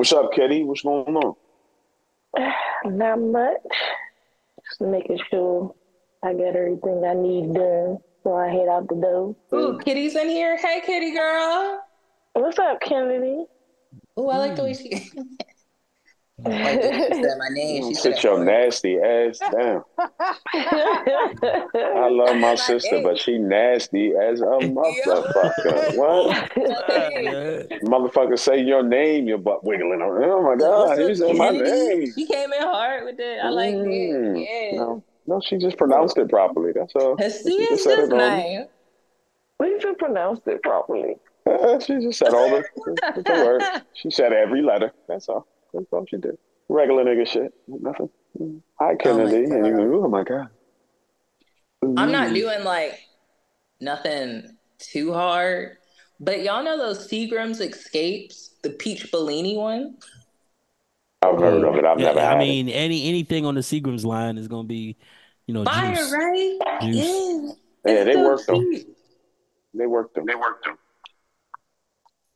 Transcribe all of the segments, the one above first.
What's up, Kitty? What's going on? Not much. Just making sure I get everything I need done before I head out the door. Ooh, Kitty's in here. Hey, Kitty girl. What's up, Kennedy? Ooh, I like the way hmm. she. like she said my name. She Sit said, your nasty ass down. I love my sister, but she nasty as a motherfucker. What? Motherfucker say your name, your butt wiggling. Oh my god, What's he said my name. She came in hard with it. I like Mm, it. Yeah. No, no, she just pronounced it properly. That's all. Has She she just is said just it all. name? We should pronounce it properly. Uh, she just said all the, the, the word. She said every letter. That's all. That's all she did. Regular nigga shit. Nothing. Hi, Kennedy. God. and you go, oh my god. I'm not Mm. doing like nothing too hard, but y'all know those Seagram's Escapes, the peach Bellini one. I've heard of it. I've Yeah, never I had mean, any anything on the Seagram's line is gonna be, you know, Fire, juice. right? Juice. Yeah. Yeah, they so work them. They work them. They work them.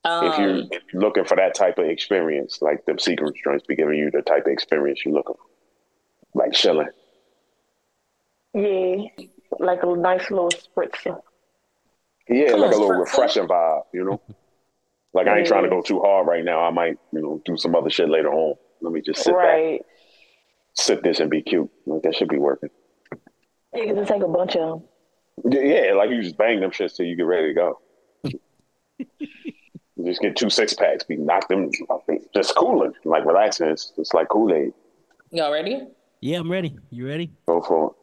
If Um, you're if you're looking for that type of experience, like the secret joints be giving you the type of experience you're looking for, like chilling. Yeah, like a nice little spritzer. Yeah, Come like a little refreshing vibe, you know. Like I ain't trying to go too hard right now. I might, you know, do some other shit later on. Let me just sit back, right. sit this, and be cute. Like, that should be working. You can just take a bunch of them. Yeah, yeah, like you just bang them shits till you get ready to go. You just get two six packs, We knock them, just cooling, like relaxing. It's, it's like Kool Aid. y'all ready? Yeah, I'm ready. You ready? Go for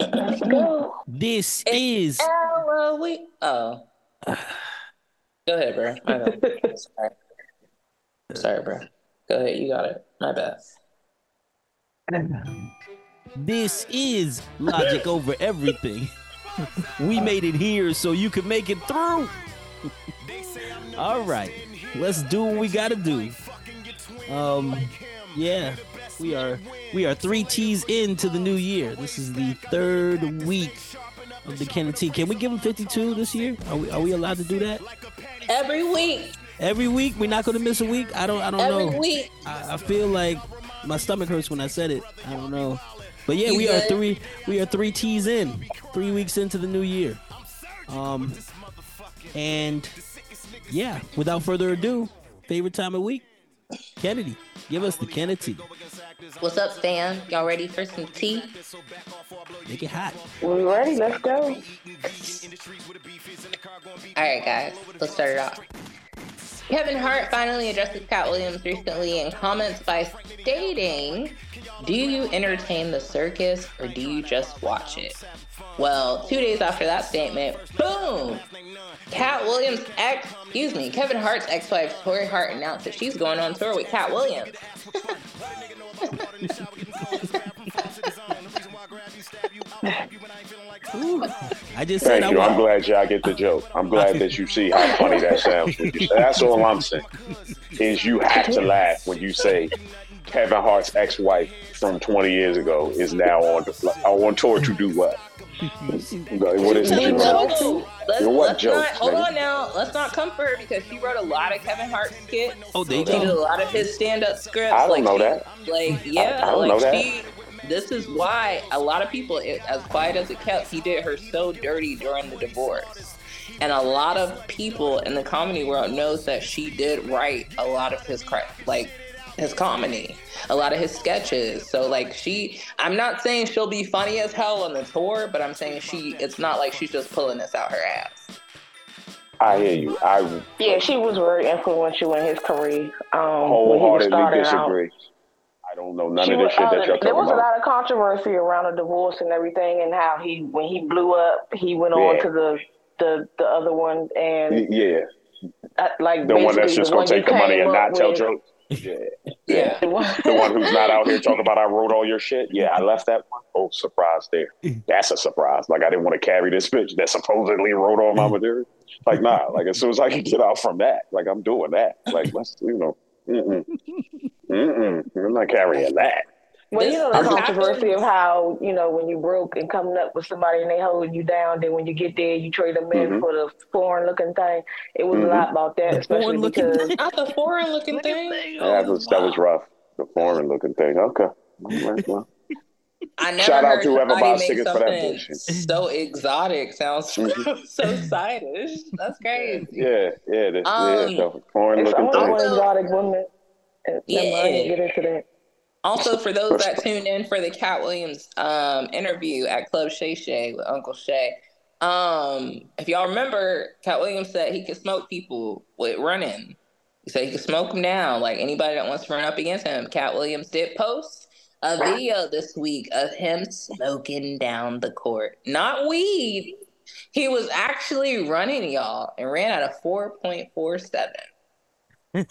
Let's go. This is Halloween. Oh. Go ahead, bro. My bad. Sorry. Sorry, bro. Go ahead. You got it. My bad. this is Logik over everything. we made it here so you can make it through. All right, let's do what we gotta do. Um, yeah, we are we are three T's into the new year. This is the third week of the Kennetea. Can we give them 52 this year? Are we are we allowed to do that? Every week. Every week we're not gonna miss a week. I don't I don't Every know. week. I, I feel like my stomach hurts when I said it. I don't know. But yeah, we are three we are three T's in. Three weeks into the new year. Um and yeah, without further ado, favorite time of week? Kennedy. Give us the Kennetea. What's up, fam? Y'all ready for some tea? Make it hot. We ready? Let's go. All right, guys, let's start it off. Kevin Hart finally addresses Katt Williams recently in comments by stating, Do you entertain the circus or do you just watch it? Well, two days after that statement, boom! Katt Williams' ex, excuse me, Kevin Hart's ex wife, Torrei Hart, announced that she's going on tour with Katt Williams. I just said Thank I you. I'm glad y'all get the joke. I'm glad that you see how funny that sounds. When you say, that's all I'm saying. Is you have to laugh when you say Kevin Hart's ex-wife from 20 years ago is now on the, on tour to do what? What is She it? knows. Let's, what let's jokes, not, hold on now. Let's not comfort her because she wrote a lot of Kevin Hart skits. Oh, they you did a lot of his stand-up scripts. I don't like know that. Like yeah, I don't like know that. she. This is why a lot of people, it, as quiet as it kept, he did her so dirty during the divorce. And a lot of people in the comedy world knows that she did write a lot of his cra- like his comedy, a lot of his sketches. So like she, I'm not saying she'll be funny as hell on the tour, but I'm saying she. It's not like she's just pulling this out her ass. I hear you. I Yeah, she was very influential in his career. Um, when he was wholeheartedly starting out. I don't know none She of this was- shit uh, that you're there talking was a lot of controversy around the divorce and everything, and how he, when he blew up, he went on to the the the other one, and Yeah, uh, like the one that's just gonna take the money and not tell with- jokes. Yeah, Yeah. The one, who's not out here talking about I wrote all your shit. Yeah, I left that one. Oh, surprise there. That's a surprise. Like I didn't want to carry this bitch that supposedly wrote all my material. Like nah. Like as soon as I can get out from that, like I'm doing that. Like let's you know, mm mm, mm mm. I'm not carrying that. Well, This- you know the controversy of how you know when you broke and coming up with somebody and they holding you down, then when you get there, you trade them in Mhm. for the foreign looking thing. It was Mhm. a lot about that, The especially foreign-looking because thing. Not the foreign looking thing. thing. Yeah, that was that was rough. The foreign looking thing. Okay. All right, well. I never Shout out heard to whoever somebody buys tickets for that something bullshit. so exotic sounds so, Mhm. so stylish. That's crazy. Yeah, yeah, the, Um, yeah, the foreign looking only thing. exotic woman. And Yeah. never mind, I didn't get into that. Also, for those that tuned in for the Katt Williams um, interview at Club Shay Shay with Uncle Shay, um, if y'all remember, Katt Williams said he could smoke people with running. He said he could smoke them down, like anybody that wants to run up against him. Katt Williams did post a video this week of him smoking down the court. Not weed. He was actually running, y'all, and ran at a 4.47. and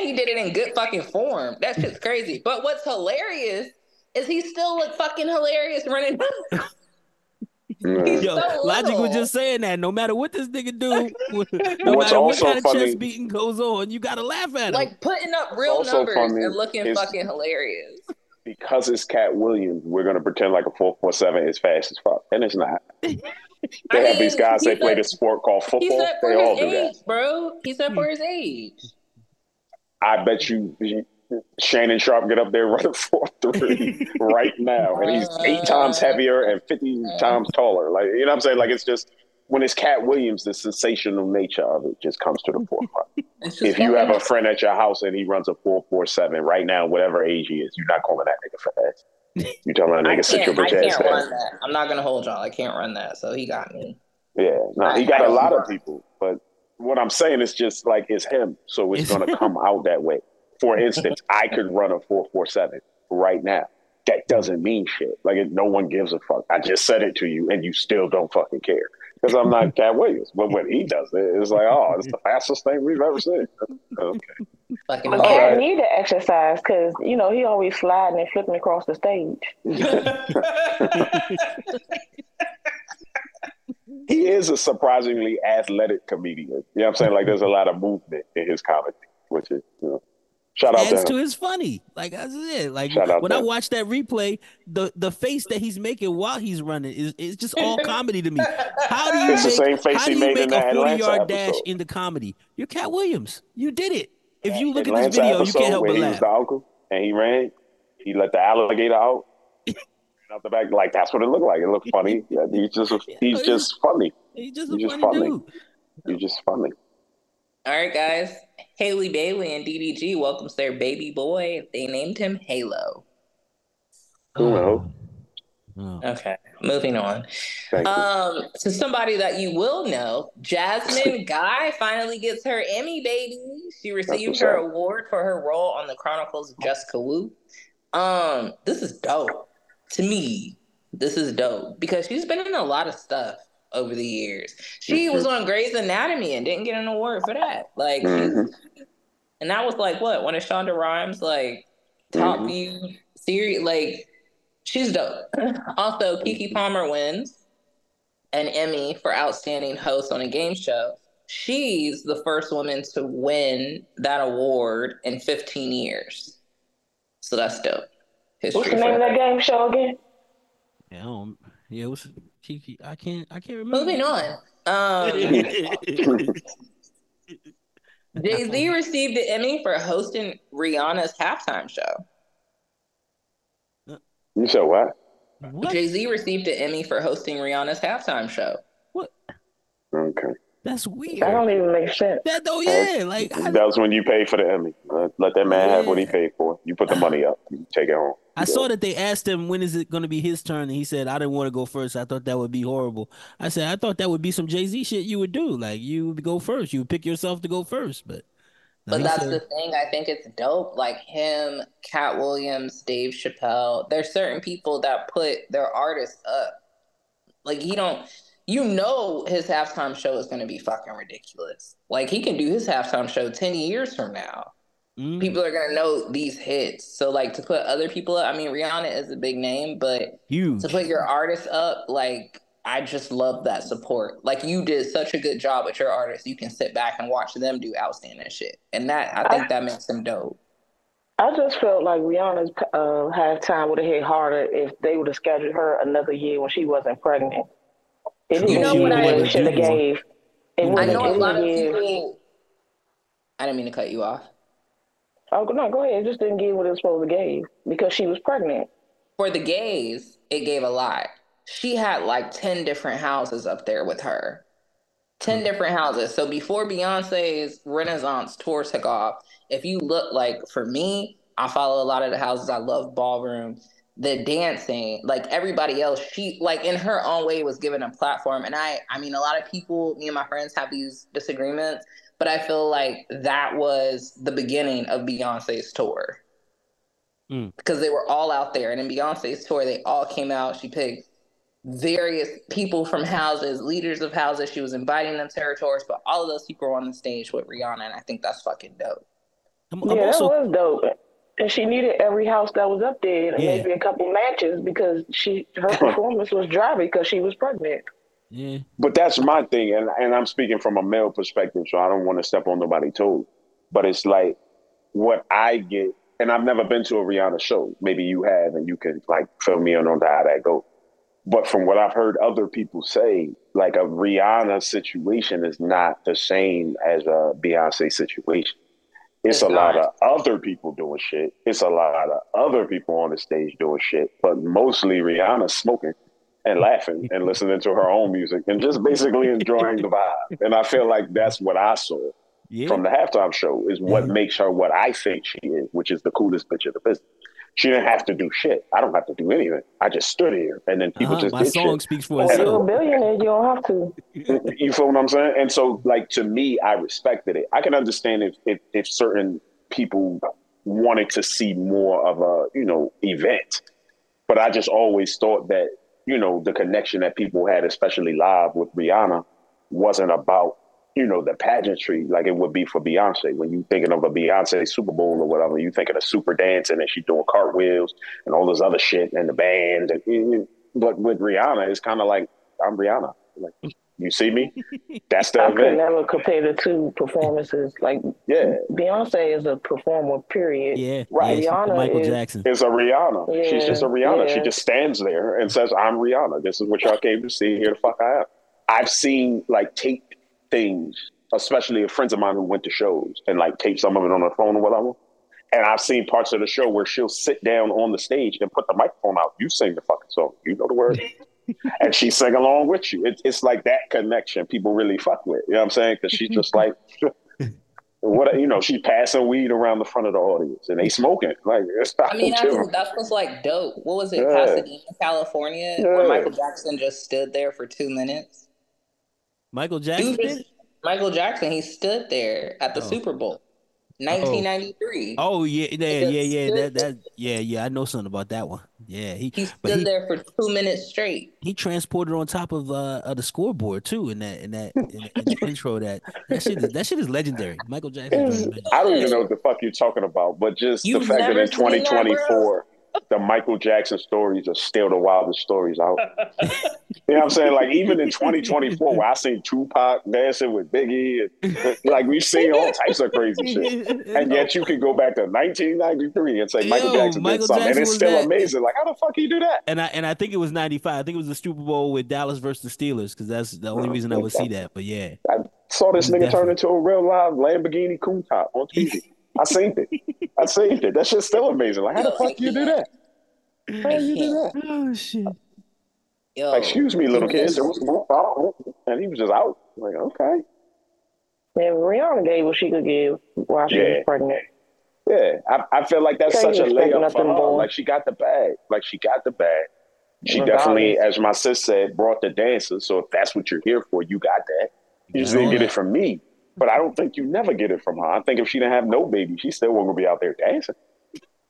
he did it in good fucking form. That shit's crazy. But what's hilarious is he still look fucking hilarious running. Yeah. Yo, so Logik was just saying that no matter what this nigga do, no What's matter what also kind of funny- chest beating goes on, you gotta laugh at him. like putting up real numbers funny and looking fucking hilarious. Because it's Katt Williams, we're gonna pretend like a four four seven is fast as fuck, and it's not. They I have mean, these guys. They play said- this sport called football. said They all his do that. bro. He said for his age. I bet you, you Shannon Sharpe get up there running four three right now, and he's uh, eight times heavier and fifty times taller. Like you know, what I'm saying, like it's just when it's Katt Williams, the sensational nature of it just comes to the forefront. If you have a friend at your house and he runs a four four seven right now, whatever age he is, you're not calling that nigga fast. You talking about I nigga sit your can't, I bitch ass can't run down. that. I'm not gonna hold y'all. I can't run that. So he got me. Yeah, no, he got I a don't lot of people, but what I'm saying is just like it's him, so it's gonna come out that way. For instance, I could run a four four seven right now. That doesn't mean shit. Like no one gives a fuck. I just said it to you, and you still don't fucking care because I'm not Katt Williams. But when he does it, it's like, oh, it's the fastest thing we've ever seen. Okay. Fucking But All Cat right. need to exercise because you know he always sliding and flipping across the stage. he is a surprisingly athletic comedian. You know what I'm saying? Like there's a lot of movement in his comedy, which is you know, shout out to adds him. to his funny. Like that's it. Like Shout when I him. watch that replay, the the face that he's making while he's running is it's just all comedy to me. How do you It's the make, same face how he do you made make in a 40 Atlanta yard dash episode. into comedy? You're Katt Williams. You did it. If you look at this video, you can't help but he was laugh. the uncle and he ran. He let the alligator out. out the back, like that's what it looked like. It looked funny. Yeah, He's just he's just funny. He's just He's a just funny, funny. dude. He's just funny. All right, guys. Halle Bailey and DDG welcomes their baby boy. They named him Halo. Who knows? Oh. Okay, moving on. Um, to somebody that you will know, Jasmine Guy finally gets her Emmy, baby. She received her up. award for her role on the Chronicles of Jessica Wu. Um, this is dope. To me, this is dope because she's been in a lot of stuff over the years. She Mm-hmm. was on Grey's Anatomy and didn't get an award for that. Like, she's- Mhm. and that was like what one of Shonda Rhimes like top Mhm. view series. Like she's dope. also, Keke Palmer wins an Emmy for outstanding host on a game show. She's the first woman to win that award in 15 years. So that's dope. History What's the name of that game show again? Yeah, I don't- yeah, what's Keke? I can't. I can't remember. Moving on. Um, Jay Z received the Emmy for hosting Rihanna's halftime show. You said what? what? Jay Z received an Emmy for hosting Rihanna's halftime show. What? Okay. That's weird. That don't even make sense. That though, yeah. Like I, That was when you paid for the Emmy. Let, let that man have what he paid for. You put the money up. You take it home. I saw that they asked him when is it going to be his turn, and he said, "I didn't want to go first. I thought that would be horrible." I said, "I thought that would be some Jay Z shit you would do. Like you would go first. You would pick yourself to go first, But, But that's said- the thing. I think it's dope. Like him, Katt Williams, Dave Chappelle. There's certain people that put their artists up. Like he don't. You know his halftime show is going to be fucking ridiculous. Like he can do his halftime show ten years from now. Mm. People are gonna know these hits. So like to put other people up. I mean, Rihanna is a big name, but huge. to put your artist up, like I just love that support. Like you did such a good job with your artists. You can sit back and watch them do outstanding shit, and that I think that makes them dope. I just felt like Rihanna's uh, halftime would have hit harder if they would have scheduled her another year when she wasn't pregnant. It You know what I- should have gave. It I would've- know a lot of people. I didn't mean to cut you off. Oh no, go ahead. It just didn't give what it was supposed to give because she was pregnant. For the gays, it gave a lot. She had like 10 different houses up there with her. 10 hmm. different houses. So before Beyonce's Renaissance tour took off, if you look like for me, I follow a lot of the houses. I love ballroom. The dancing, like everybody else, she like in her own way was given a platform. And I I mean a lot of people, me and my friends have these disagreements, but I feel like that was the beginning of Beyonce's tour mm. because they were all out there. And in Beyonce's tour, they all came out. She picked various people from houses, leaders of houses. She was inviting them to her tours, but all of those people were on the stage with Rihanna, and I think that's fucking dope. I'm, I'm yeah, also that was dope. And she needed every house that was up there, and Yeah. maybe a couple matches because she her performance was dry because she was pregnant. Yeah. But that's my thing, and, and I'm speaking from a male perspective, so I don't want to step on nobody's toes. But it's like what I get, and I've never been to a Rihanna show. Maybe you have, and you can like fill me in on how that goes. But from what I've heard other people say, like a Rihanna situation is not the same as a Beyonce situation. It's, It's a lot of other people doing shit. It's a lot of other people on the stage doing shit, but mostly Rihanna smoking and laughing and listening to her own music and just basically enjoying the vibe. And I feel like that's what I saw Yeah. from the halftime show is what Yeah. makes her what I think she is, which is the coolest bitch of the business. She didn't have to do shit. I don't have to do anything. I just stood here and then people Uh-huh, just My did song shit. speaks for When you're a itself. billionaire, you don't have to. You feel what I'm saying? And so, like to me, I respected it. I can understand if if, if certain people wanted to see more of a you know event, but I just always thought that you know the connection that people had, especially live with Rihanna, wasn't about you know the pageantry like it would be for Beyonce. When you're thinking of a Beyonce Super Bowl or whatever, you're thinking of a super dancing and she's doing cartwheels and all this other shit and the band. And, but with Rihanna, it's kind of like I'm Rihanna. Like you see me, that's the I could event. never compare the two performances. Like Yeah, Beyonce is a performer, period. Yeah. Right. yeah, Rihanna Michael is- Jackson. it's a Rihanna. She's just a Rihanna. She just stands there and says, "I'm Rihanna. This is what y'all came to see. Here the fuck I am." I've seen like tape things, especially of friends of mine who went to shows and like tape some of it on their phone or whatever. And I've seen parts of the show where she'll sit down on the stage and put the microphone out. You sing the fucking song. You know the words. and she sing along with you. It, it's like that connection people really fuck with. You know what I'm saying? Because she's just like, what you know, she's passing weed around the front of the audience and they smoking. Like, it's I mean, chill. that's, that's what's like dope. What was it, Yeah. Pasadena, California, Yeah. where Michael Jackson just stood there for two minutes? Michael Jackson Dude? Michael Jackson, he stood there at the Oh. Super Bowl, 1993. Oh yeah, yeah, yeah, yeah. That that yeah, yeah. I know something about that one. Yeah, he He but stood he, there for two minutes straight. he transported on top of uh of the scoreboard too in that in that in, in the intro that that shit is, that shit is legendary. Michael Jackson. is very legendary. I don't even know what the fuck you're talking about, but just You've the fact that in seen that, 2024, the Michael Jackson stories are still the wildest stories out. you know what I'm saying? Like even in 2024, where I seen Tupac dancing with Biggie, and, like we've seen all types of crazy shit. And yet you can go back to 1993 and say Michael Jackson Michael did something, Jackson and it's still that- amazing. Like how the fuck he do that? And I and I think it was ninety five. I think it was the Super Bowl with Dallas versus the Steelers because that's the only reason I would see that. But yeah, I saw this nigga turn into a real live Lamborghini coupe-top on TV. I seen it. I seen it. That shit's still amazing. Like how the Yo, fuck you do that? How you do that? oh shit. Yo, Like, excuse me, little he kid. was- was. And he was just out. Like, okay. And Rihanna gave what she could give while she Yeah. was pregnant. Yeah. I, I feel like that's such a expect layup for her. Like, she got the bag. Like, she got the bag. She Regardless. definitely, as my sis said, brought the dancers. So if that's what you're here for, you got that. You just didn't get it from me. But I don't think you never get it from her. I think if she didn't have no baby, she still wouldn't be out there dancing.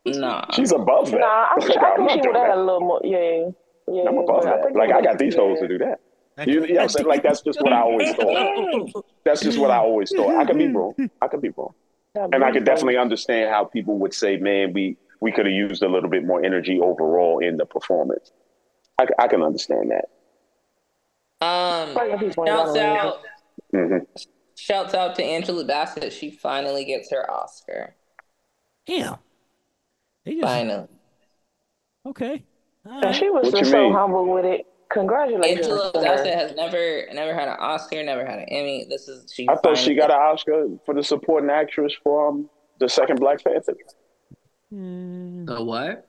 Nah. She's above that. Nah, I, Like, I I'm think not she doing would have had that. a little more. Yeah, yeah. I'm above but that. think Like I got these hoes to do that. You, you know what I'm saying? Like that's just what I always thought. That's just what I always thought. I could be wrong. I could be wrong. And I could definitely understand how people would say, "Man, we we could have used a little bit more energy overall in the performance." I, I can understand that. Um, Pregnant people ain't shouts got no out, hmm shouts out to Angela Bassett. She finally gets her Oscar. Damn. They just- Finally. okay. Right. she was just so mean? humble with it. Congratulations. Angela to her. Bassett has never never had an Oscar, never had an Emmy. This is she. I thought she got an Oscar for the supporting actress for um, the second Black Panther. Mm, the what?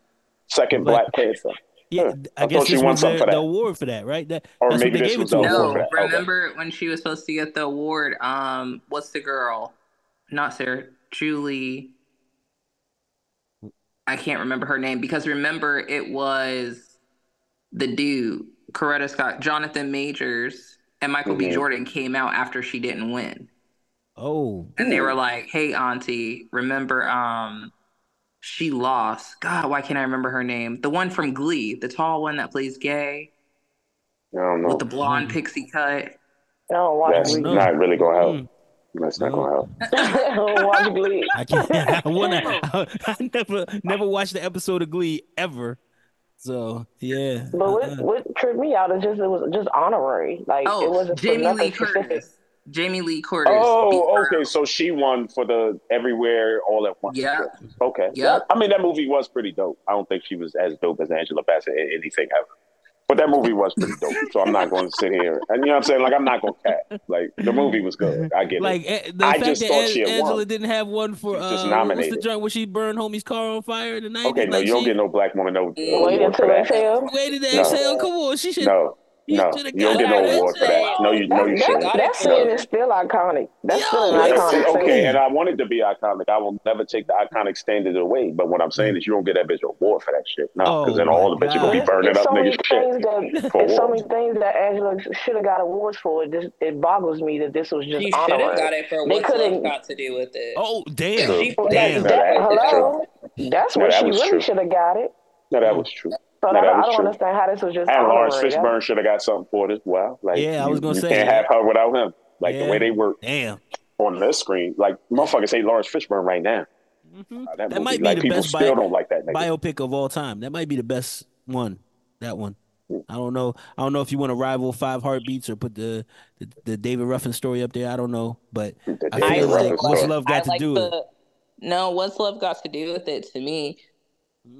Second Black- Black Panther. Yeah, Huh. I, I guess thought she this won was the, the award for that, right? That, Or that's maybe what they this gave was it to the award No, for. Okay. remember when she was supposed to get the award? Um, what's the girl? Not Sarah, Julie. I can't remember her name because remember it was the dude, Coretta Scott, Jonathan Majors, and Michael B. Mhm. Jordan came out after she didn't win. Oh, And they were like, Hey auntie, remember um she lost. God, why can't I remember her name? The one from Glee, the tall one that plays gay I don't know. with the blonde Mm. pixie cut. I don't watch That's Glee. No. not really gonna help. Mm. That's not No. gonna help. I watch Glee. I can't. I wanna. I, I never, never watched the episode of Glee ever. So yeah. But what, uh-uh. what tripped me out is just it was just honorary. Like it Oh, wasn't for Jamie nothing Lee specific. Curtis. Jamie Lee Curtis. Oh, okay. out. So she won for the Everywhere All at Once. Yeah. Okay. Yeah. I mean, that movie was pretty dope. I don't think she was as dope as Angela Bassett in anything ever. But that movie was pretty dope. So I'm not going to sit here. And you know what I'm saying? Like, I'm not going to cat. Like, the movie was good. I get Like it. eh, the I fact just that thought An- she had Angela won. didn't have one for She was uh, just what's the nominated. joint where she burned homie's car on fire in the nineties? Okay, no, like you don't she get no black woman no Wait award Wait for until that. exhale. waited to No. exhale. Come on, she should. No, You no. You don't get no award for that. No, you, no, you That, shouldn't. that, that No. scene is still iconic. That's Yo, still an that's iconic it. okay, scene. and I want it to be iconic. I will never take the iconic standard away. But what I'm saying is, you don't get that bitch an award for that shit. No, because Oh then all my the bitches will be burning It's up so niggas' shit. that for it's so many things that Angela should have got awards for. It just it boggles me that this was just She should have got it for They what's couldn't- got to do with it. Oh damn! She Damn. that, that, that's hello, that's No, where she really should have got it. No, that was true. So No, I, that don't- I don't true. understand how this was just And Lawrence honorary. Fishburne should have got something for it as well. Like, Yeah, I you, was gonna you say, can't yeah. have her without him. Like Yeah. the way they work Damn. on this screen, like motherfuckers hate Lawrence Fishburne right now. Mhm. Uh, That movie, might be like the people best still bio- don't like that nigga. Biopic of all time. That might be the best one. That one. I don't know. I don't know if you want to rival Five Heartbeats or put the the, the David Ruffin story up there. I don't know, but The I feel like story. what's love got I to like do with it? no. What's love got to do with it? To me,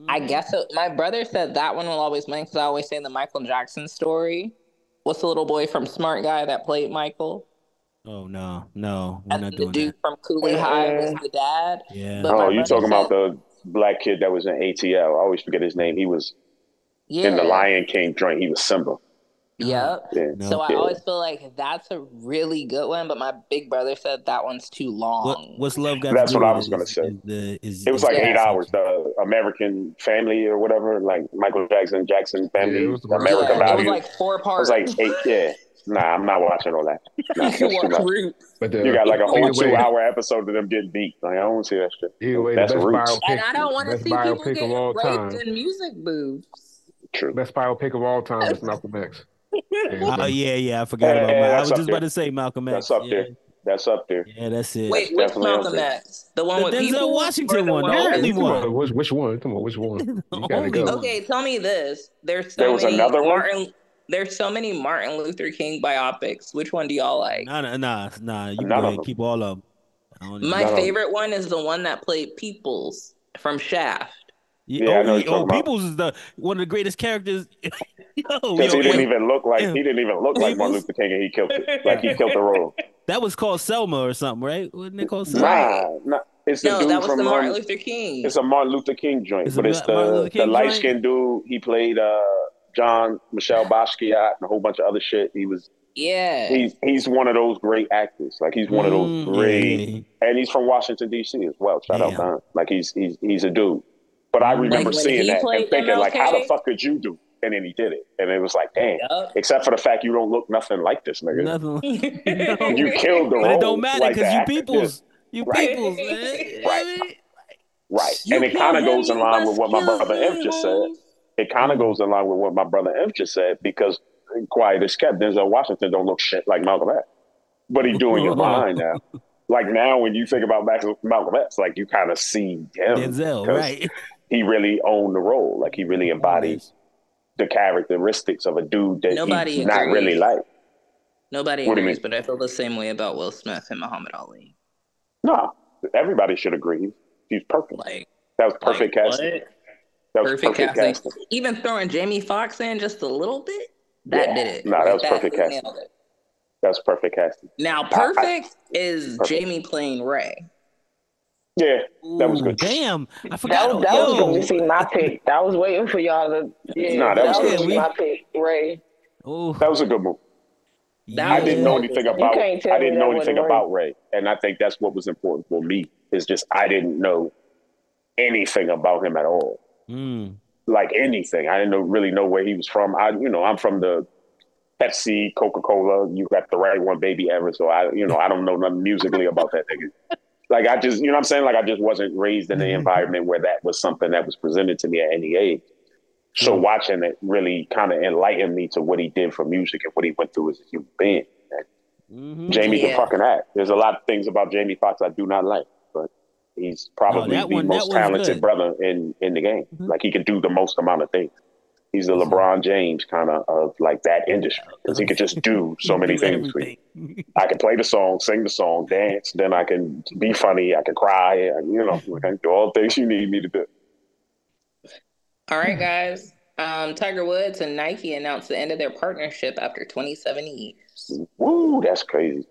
I guess it, my brother said that one will always win because I always say the Michael Jackson story. What's the little boy from Smart Guy that played Michael? Oh no, no, we're And not the doing dude that. from Cooley High was the dad. Yeah. But Oh, you brother talking about the black kid that was in ATL? I always forget his name. He was Yeah. in the Lion King joint. He was Simba. Yep. Yeah. Oh, no. So I Yeah. always feel like that's a really good one, but my big brother said that one's too long. What what's love got That's to do what I was gonna is- say. is the- is- It was is like the eight essence. hours. The American Family or whatever, like Michael Jackson, Jackson Family, Yeah, it was the- American yeah, it was like four parts. It was like eight. Yeah. Nah, I'm not watching all that. Nah, you too watch much. But the, You got like a whole either way, two hour episode of them getting beat. Like I don't want to see that shit. Either way, That's the best roots. biopic, And I don't want to see people biopic get of raped time. in music booths. True. Best biopic of all time is Malcolm X. Oh yeah, yeah. I forgot Yeah, about. yeah, my, I was just there. about to say Malcolm X. That's up yeah. there. That's up there. Yeah, that's it. Wait, which definitely up Malcolm. X? The one The with Denzel people? Washington the one, the only one. which, which one? Come on, which one? You go. Okay, tell me this. There's so There was many another one? Martin. There's so many Martin Luther King biopics. Which one do y'all like? Nah, nah, nah, nah. You None go of ahead, them. keep all of them. I don't even- My None of them. favorite one is the one that played Peoples from Shaft. Yeah, I oh, know what he- oh, talking about. Peoples is the one of the greatest characters. Because he didn't even look like he didn't even look like Martin Luther King, and he killed it. Like he killed the role. that was called Selma or something, right? Wasn't it called Selma? Nah, nah. It's the No, dude that was from the Martin um, Luther King. It's a Martin Luther King joint, It's a but it's the the light skinned dude. He played uh, John Michelle Basquiat and a whole bunch of other shit. He was yeah. he's he's one of those great actors. Like he's one of those Mm, great, yeah, yeah. and he's from Washington D.C. as well. Shout out Damn. to him. Like he's he's he's a dude. But I remember when seeing he that and thinking like, how the fuck could you do? And then he did it, and it was like, damn. Yup. Except for the fact you don't look nothing like this nigga. Nothing. You killed the But role. it don't matter because the you peoples, you Right. peoples, man. You know what I Right. Right. You and it kind of goes in line with what my brother kill just said. It kind of goes in line with what my brother Imp just said because quiet as kept, Denzel Washington don't look shit like Malcolm X. But he doing your mind now. Like now when you think about Malcolm Malcolm X, like you kind of see him. Denzel, 'cause right? He really owned the role. Like he really embodied the characteristics of a dude that Nobody he's not really like. Nobody What do agrees, but I feel the same way about Will Smith and Muhammad Ali. No, everybody should agree. He's perfect. Like, That was perfect Like, casting. what? That was Perfect, perfect, casting. casting. Even throwing Jamie Foxx in just a little bit, that Yeah. did it. Nah, that was Like, perfect casting. nailed it. That was perfect casting. Now, I- perfect is Perfect. Jamie playing Ray. Yeah, that was Ooh, good. Damn, I forgot. was- that was yo. going to be my pick. I was waiting for y'all to. Yeah, Nah, that was gonna my pick. Ray. Ooh, That was a good move. That I didn't know anything about. can't I didn't know anything wasn't about Ray, and I think that's what was important for me. Is just I didn't know anything about him at all. Mm. Like anything, I didn't know, really know where he was from. I, you know, I'm from the Pepsi, Coca Cola. You got the right one, baby ever. So I, you know, I don't know nothing musically about that nigga. Like I just, you know, what I'm saying, like I just wasn't raised in the environment where that was something that was presented to me at any age. So watching it really kind of enlightened me to what he did for music and what he went through as a human being. Mhm. Jamie Yeah. can fucking act. There's a lot of things about Jamie Foxx I do not like, but he's probably that the one- most talented good. brother in in the game. Mhm. Like he can do the most amount of things. He's the LeBron James kind of of like that industry because he could just do so many Do things. for you. I can play the song, sing the song, dance, then I can be funny, I can cry, and, you know, I can do all the things you need me to do. All right, guys. Um, Tiger Woods and Nike announced the end of their partnership after 27 years. Woo, that's crazy.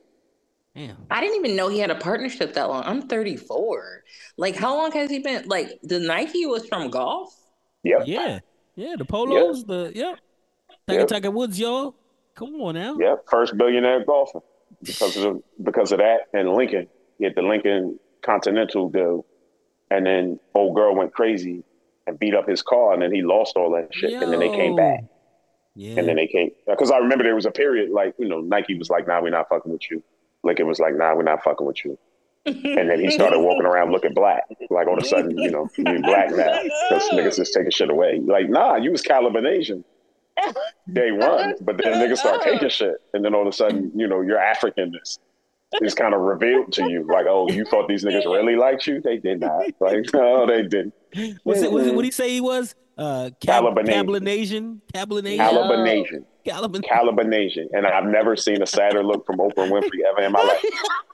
Damn. I didn't even know he had a partnership that long. I'm 34. Like, how long has he been? Like, the Nike was from golf. Yep. Yeah, yeah. The polos, the yep. Tiger Yep. Tiger Woods, y'all. Come on now. Yep, first billionaire golfer because of because of that and Lincoln. He had the Lincoln Continental deal, and then old girl went crazy and beat up his car, and then he lost all that shit, and then they came back, Yeah. and then they came because I remember there was a period like you know Nike was like, "Nah, we're not fucking with you." Lincoln was like, "Nah, we're not fucking with you," and then he started walking around looking black. Like all of a sudden, you know, you black now because niggas is taking shit away. Like, nah, you was Caliban Asian day one, but then niggas start taking shit, and then all of a sudden, you know, your Africanness is kind of revealed to you. Like, oh, you thought these niggas really liked you? They did not. Like, no, they didn't. Was it? Was it? What did he say he was? Uh, Cab- Calibanasian. Cabalinasian. Calibanasian, Caliban. Calibanasian, and I've never seen a sadder look from Oprah Winfrey ever in my life.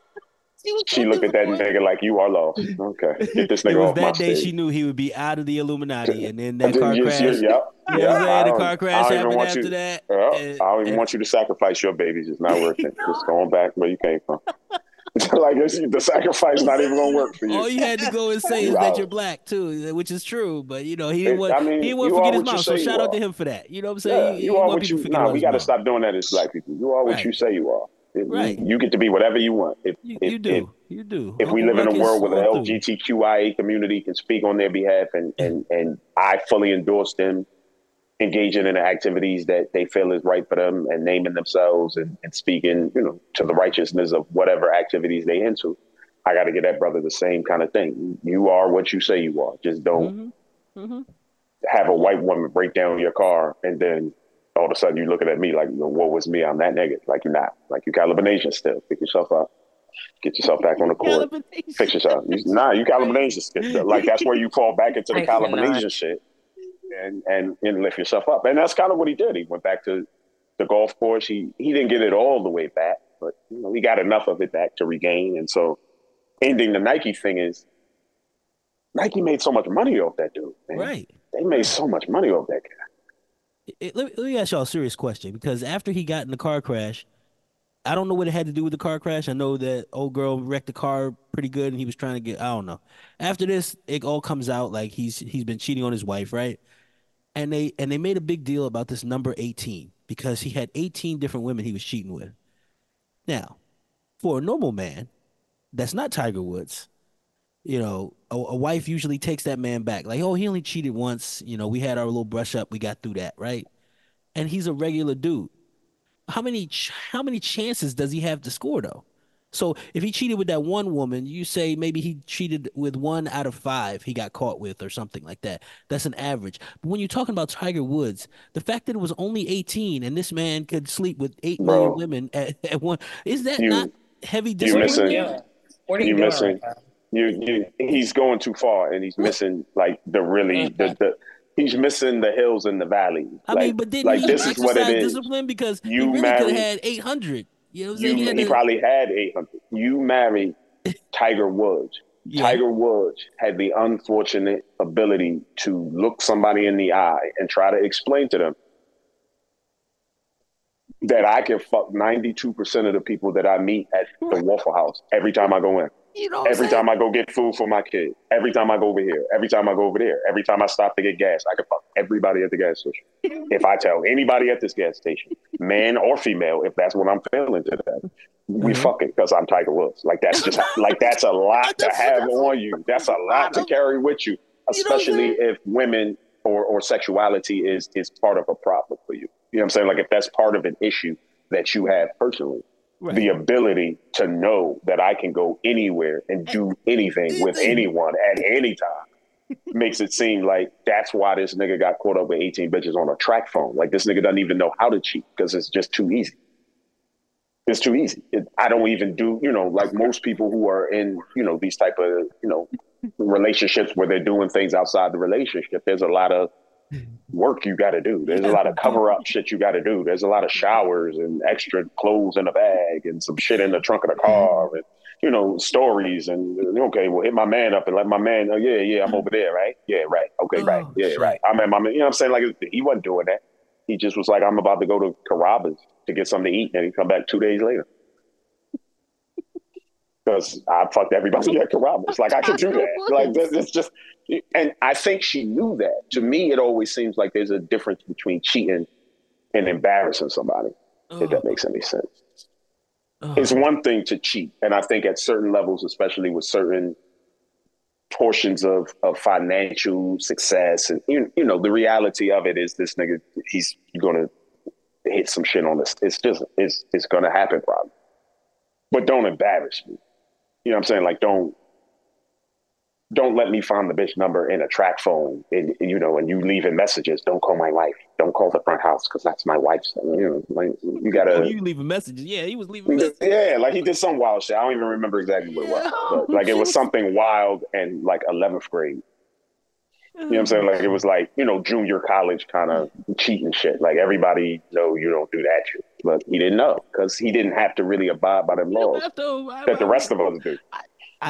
She looked at that nigga like, "You are lost." Okay, get this It nigga was off my that day stage. she knew he would be out of the Illuminati, and then that car Yes, crash. yes, Yep. You know I'm saying? I The don't- car crash even happened want after you- that. Yeah, and- I don't even and- want you to sacrifice your babies. It's not worth it. Just going back where you came from. like it's, the sacrifice not even gonna work for you. All you had to go and say is that you're black too, which is true. But you know he It- didn't want I mean, he didn't want to forget his what mom. So shout out to him for that. You know what I'm saying? He- he you didn't are what you. Nah, we got to stop doing that as black people. You are what Right. you say you are. If- Right. You get to be whatever you want. If, You, if, you do, you do. If, if we live in a world where the. LGBTQIA community can speak on their behalf, and and and I fully endorse them engaging in the activities that they feel is right for them, and naming themselves and, and speaking, you know, to the righteousness of whatever activities they into. I got to get that brother the same kind of thing. You are what you say you are. Just don't Mhm, mhm. have a white woman break down your car and then all of a sudden you're looking at me like, what was me? I'm that nigga. Like you're not. Like you Calibanasian still. Pick yourself up. Get yourself back on the court. Fix yourself. You, nah, you Calibanasian still. Like that's where you fall back into the I shit and, and and lift yourself up. And that's kind of what he did. He went back to the golf course. He he didn't get it all the way back, but you know, he got enough of it back to regain. And so ending the Nike thing is Nike made so much money off that dude. Man. Right. They made so much money off that guy. It- let, me, let me ask y'all a serious question because after he got in the car crash, I don't know what it had to do with the car crash. I know that old girl wrecked the car pretty good and he was trying to get I don't know. After this, it all comes out like he's he's been cheating on his wife, right? And they and they made a big deal about this number 18 because he had 18 different women he was cheating with. Now, for a normal man, that's not Tiger Woods. You know, a, a wife usually takes that man back. Like, oh, he only cheated once. You know, we had our little brush up. We got through that, right? And he's a regular dude. How many ch- how many chances does he have to score though? So if he cheated with that one woman, you say maybe he cheated with one out of five he got caught with or something like that. That's an average. But when you're talking about Tiger Woods, the fact that it was only 18 and this man could sleep with eight million Bro. women at, at one, is that You- not heavy you missing- there? What are You you missing- right now? You, you, he's going too far, and he's missing like the really the, mm-hmm. the he's missing the hills and the valleys. I like, mean, but didn't like he this is what it is. discipline because he You really could have had 800. You know what I'm You, saying? He he to- probably had eight hundred. You married Tiger Woods. Yeah. Tiger Woods had the unfortunate ability to look somebody in the eye and try to explain to them that I can fuck 92% of the people that I meet at the Waffle House every time I go in. You know, Every saying? time I go get food for my kid. Every time I go over here. Every time I go over there. Every time I stop to get gas. I can fuck everybody at the gas station. if I tell anybody at this gas station, man or female, if that's what I'm feeling to them, we Mhm. fucking because I'm Tiger Woods. Like that's just like that's a lot to have on you. That's a lot to carry with you, You know especially if women or or sexuality is is part of a problem for you. You know what I'm saying? Like if that's part of an issue that you have personally Right. the ability to know that I can go anywhere and do anything with anyone at any time makes it seem like that's why this nigga got caught up with 18 bitches on a track phone. Like this nigga doesn't even know how to cheat because it's just too easy. It's too easy. It, I don't even do, you know, like most people who are in, you know, these type of, you know, relationships where they're doing things outside the relationship. There's a lot of Mm-hmm. work you got to do. There's a lot of cover up shit you got to do. There's a lot of showers and extra clothes in the bag and some shit in the trunk of the mm-hmm. car and you know stories and okay, well hit my man up and let my man. Oh yeah, yeah, I'm over mm-hmm. there, right? Yeah, right. Okay, right. Oh, Yeah, shit. right. I'm at my man. You know what I'm saying? Like he wasn't doing that. He just was like, I'm about to go to Carrabba's to get something to eat, and he come back two days later. Because I fucked everybody at Carrabba's. Like I could do that. Like this, it's just and I think she knew that. To me, it always seems like there's a difference between cheating and embarrassing somebody, if that oh. makes any sense. Oh. It's one thing to cheat, and I think at certain levels, especially with certain portions of, of financial success, and you, you know, the reality of it is this nigga, he's gonna hit some shit on this. It's just, it's, it's gonna happen probably. But don't embarrass me. You know what I'm saying? Like, don't, don't let me find the bitch number in a track phone. And you know and you leaving messages don't call my wife. Don't call the front house because that's my wife's you know like you gotta Oh, you leaving messages? Yeah, he was leaving messages. yeah like he did some wild shit. I don't even remember exactly what it was but, like it was something wild and like 11th grade. You know what i'm saying? Like it was like you know junior college kind of cheating shit. Like everybody know you don't do that shit. But he didn't know because he didn't have to really abide by them laws have to- I- that the rest of us do. I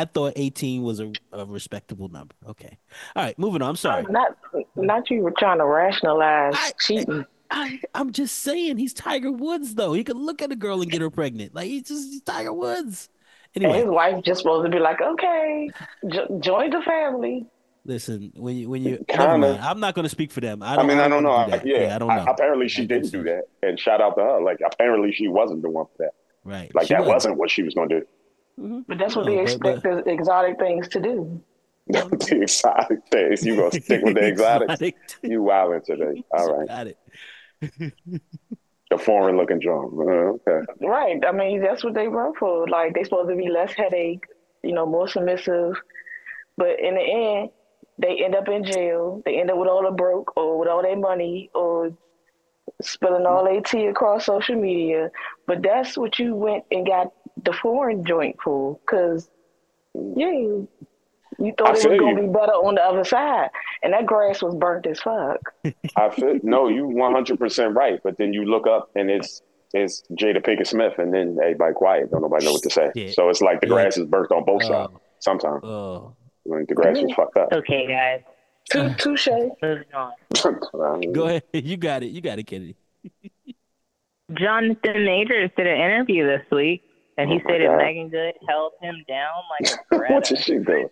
thought 18 was a, a respectable number. Okay. All right, moving on. I'm sorry. Not, not you were trying to rationalize I- cheating. I, I'm just saying he's Tiger Woods though. He could look at a girl and get her pregnant. Like he's just he's Tiger Woods. And his wife just supposed to be like, okay, jo- join the family. listen, when you when you Kinda. mind. I'm not going to speak for them. I I, don't, mean, I don't know. do I, that. yeah, I don't know. apparently, she didn't do that, and shout out to her. Like, apparently, she wasn't the one for that. right. Like, She that wasn't. wasn't what she was going to do. But that's what No, they but- expect the exotic things to do. the exotic things. You gonna stick with the exotic? You wilding today. All right. Got it. The foreign looking John. Uh, okay. Right. I mean, that's what they run for. Like, they supposed to be less headache, you know, more submissive. But in the end, they end up in jail. They end up with all the broke or with all their money or spilling all their tea across social media. But that's what you went and got the foreign joint for. Because, yeah, you I thought it was going you. to be better on the other side. And that grass was burnt as fuck. I feel no, you one hundred percent right. But then you look up and it's it's Jada Pinkett Smith, and then everybody quiet. Don't nobody know what to say. Yeah. So it's like the Yeah. grass is burnt on both Oh. sides. Sometimes uh, Oh, like the grass is fucked up. Okay, guys, Tou- Touche. moving on. Go ahead. You got it. You got it, Kennedy. Jonathan Majors did an interview this week, and he Oh said that God. Meagan Good held him down like a What did she do?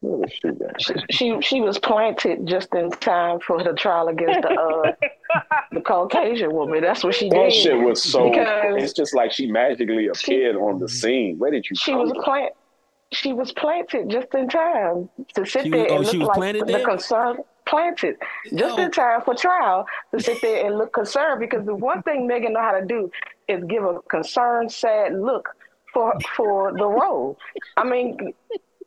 What is she doing? She, she she was planted just in time for the trial against the uh, the Caucasian woman. That's what she That did. shit was so. It's just like she magically appeared on the scene. Where did you? She come was from? Plant. She was planted just in time to sit She there was- oh, and she look was like planted the there? concern. Planted just Oh. in time for trial to sit there and look concerned because the one thing Megan know how to do is give a concerned, sad look for for the role. I mean,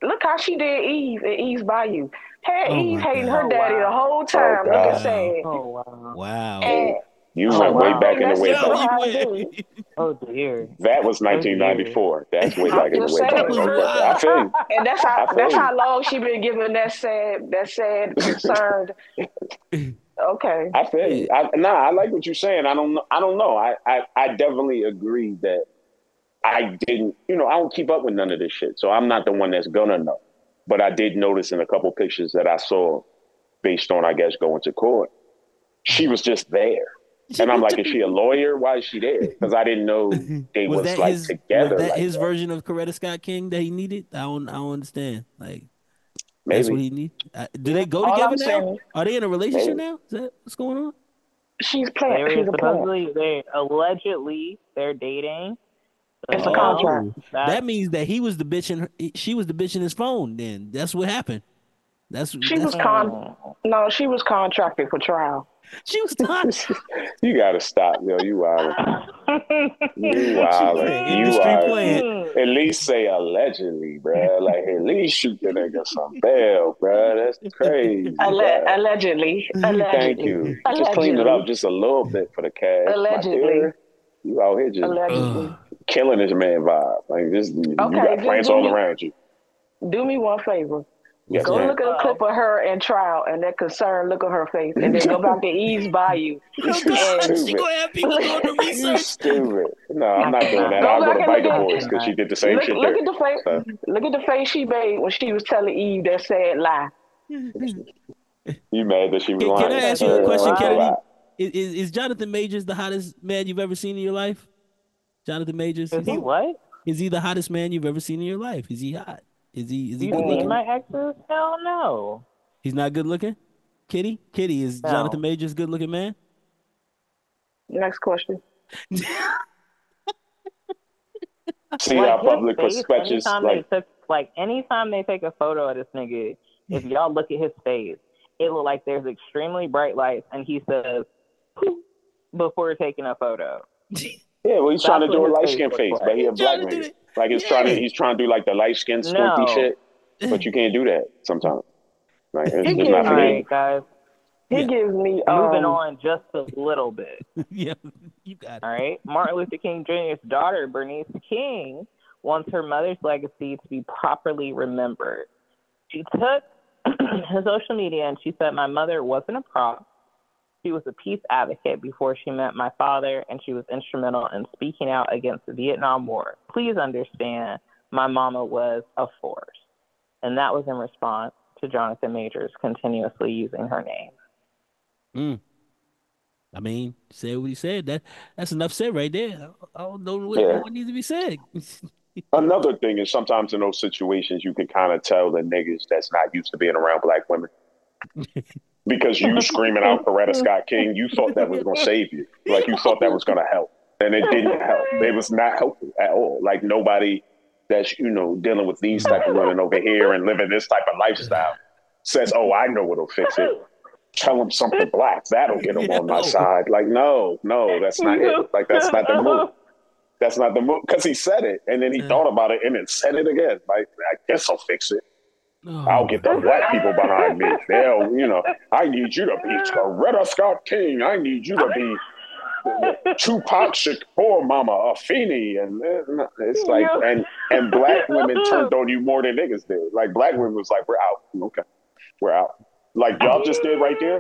look how she did Eve at Eve's Bayou. Had Oh Eve hating God. her daddy the whole oh, time, Oh, looking God. sad. Oh wow! Wow. And You Oh, went way wow. back in the way back. what I you do. went. Oh dear! That was 1994. That's way back in the way back. Okay. I feel you. And that's how that's you. how long she been giving that sad that sad concerned. Okay. I feel you. I, nah, I like what you're saying. I don't. I don't know. I, I, I definitely agree that I didn't, you know, I don't keep up with none of this shit. So I'm not the one that's gonna know. But I did notice in a couple pictures that I saw based on, I guess, going to court, she was just there. And I'm like, is she a lawyer? Why is she there? Because I didn't know they was, that like his, together. Was that like his that. version of Coretta Scott King that he needed? I don't, I don't understand. Like Maybe. that's what he need. Uh, do they go All together I'm now? saying- Are they in a relationship Maybe. now? Is that what's going on? She's They playing. were She's a supposedly they allegedly they're dating. It's a contract. that- That means that he was the bitch in her, she was the bitch in his phone. Then that's what happened. That's She that's, was con. No, she was contracted for trial. She was not. you gotta stop, yo. You wild. You wild. You wild. At least say allegedly, bruh. Like at least shoot the nigga some bail, bruh. That's crazy. Alle- bruh. allegedly. Allegedly. Thank you. Just clean it up just a little bit for the cash. Allegedly. You out here just Allegedly. killing this man vibe. Like this, you got just plants all me- around you. Do me one favor. Yes, Go ma'am. look at a clip of her in trial and that concerned look at her face, and then go back to Eve's Bayou. You oh, she stupid. gonna have people doing the research. stupid. No, I'm not doing that. Go I'll go back to and look Biker Boys because she did the same Look, shit look there. at the face. So, Look at the face she made when she was telling Eve that sad lie. you mad that she was Can, lying? can I ask you a question. Kennedy? Is, is, is Jonathan Majors the hottest man you've ever seen in your life? Jonathan Majors? Is he what? Is he the hottest man you've ever seen in your life? Is he hot? Is he is he You good looking? my exes? Hell no. He's not good looking. Kitty, Kitty is No. Jonathan Majors good looking man? Next question. See Like, how public face, perspectives anytime like they took like anytime they take a photo of this nigga, if y'all look at his face, it look like there's extremely bright lights and he says "Poof," before taking a photo. Yeah, well, he's trying to do a light skin face face, but he a black man. to do nigga. Like he's trying to he's trying to do like the light skin squinty No. shit, but you can't do that sometimes. Like it's, it's not for you. right, guys. He Yeah. gives me um, Moving on just a little bit. yeah, you got it. All right. Martin Luther King Jr.'s daughter, Bernice King, wants her mother's legacy to be properly remembered. She took her social media and she said, My mother wasn't a prop. She was a peace advocate before she met my father, and she was instrumental in speaking out against the Vietnam War. Please understand, my mama was a force. And that was in response to Jonathan Majors continuously using her name. Mm. I mean, say what he said. That that's enough said right there. I don't know what, Yeah. what needs to be said. Another thing is sometimes in those situations you can kind of tell the niggas that's not used to being around black women. because you screaming out Coretta Scott King, you thought that was gonna save you. Like you thought that was gonna help. And it didn't help. It was not helpful at all. Like nobody that's, you know, dealing with these type of women over here and living this type of lifestyle says, Oh, I know what'll fix it. Tell them something black. That'll get them on my side. Like, no, no, that's not it. Like that's not the move. That's not the move because he said it and then he thought about it and then said it again. Like, I guess I'll fix it. Oh, I'll get the black people behind me. They'll, you know, I need you to be Coretta Scott King. I need you to be Tupac Shakur Mama Afeni. And uh, it's like, and and black women turned on you more than niggas did. Like, black women was like, we're out. Okay, we're out. Like, y'all just did right there.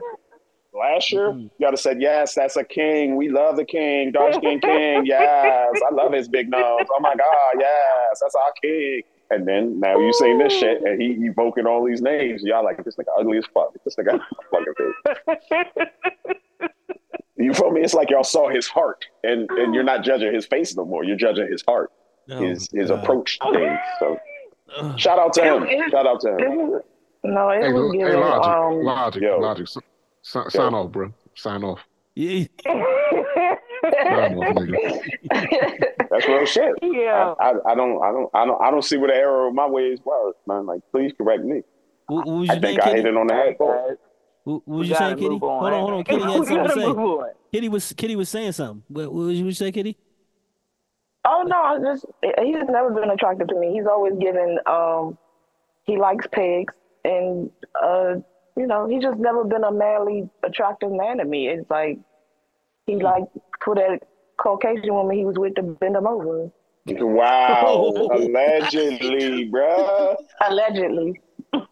Last year, Mm-hmm. y'all have said, yes, that's a king. We love the king. Dark skin king. Yes. I love his big nose. Oh my God. Yes. That's our king. And then now you saying this shit and he evoking all these names. Y'all like, this nigga ugly as fuck. This nigga fucking big. You feel me? It's like y'all saw his heart and, and you're not judging his face no more. You're judging his heart, oh, his his God. approach to things. So Ugh. shout out to him. It- Shout out to It him. was, no, it Hey, was hey, giving. Logik, Um, Logik, Yo. Logik. S- s- sign off, bro. Sign off. Yeah. Sign off, nigga. That's real shit. Yeah. I, I, I don't I don't I don't I don't see where the error of my ways was, man. Like please correct me. What, what was I you think saying, I hit it on the All head. What, what was you saying, Kitty? on. Hold on, hold on. Kitty had we something to gotta say. on. Kitty was Kitty was saying something. What, what was you you say, Kitty? oh no, I just he's never been attractive to me. He's always given. Um, he likes pigs, and uh, you know, he's just never been a manly, attractive man to me. It's like he like for that Caucasian woman he was with to bend him over. Wow, allegedly, bruh. Allegedly. Yeah.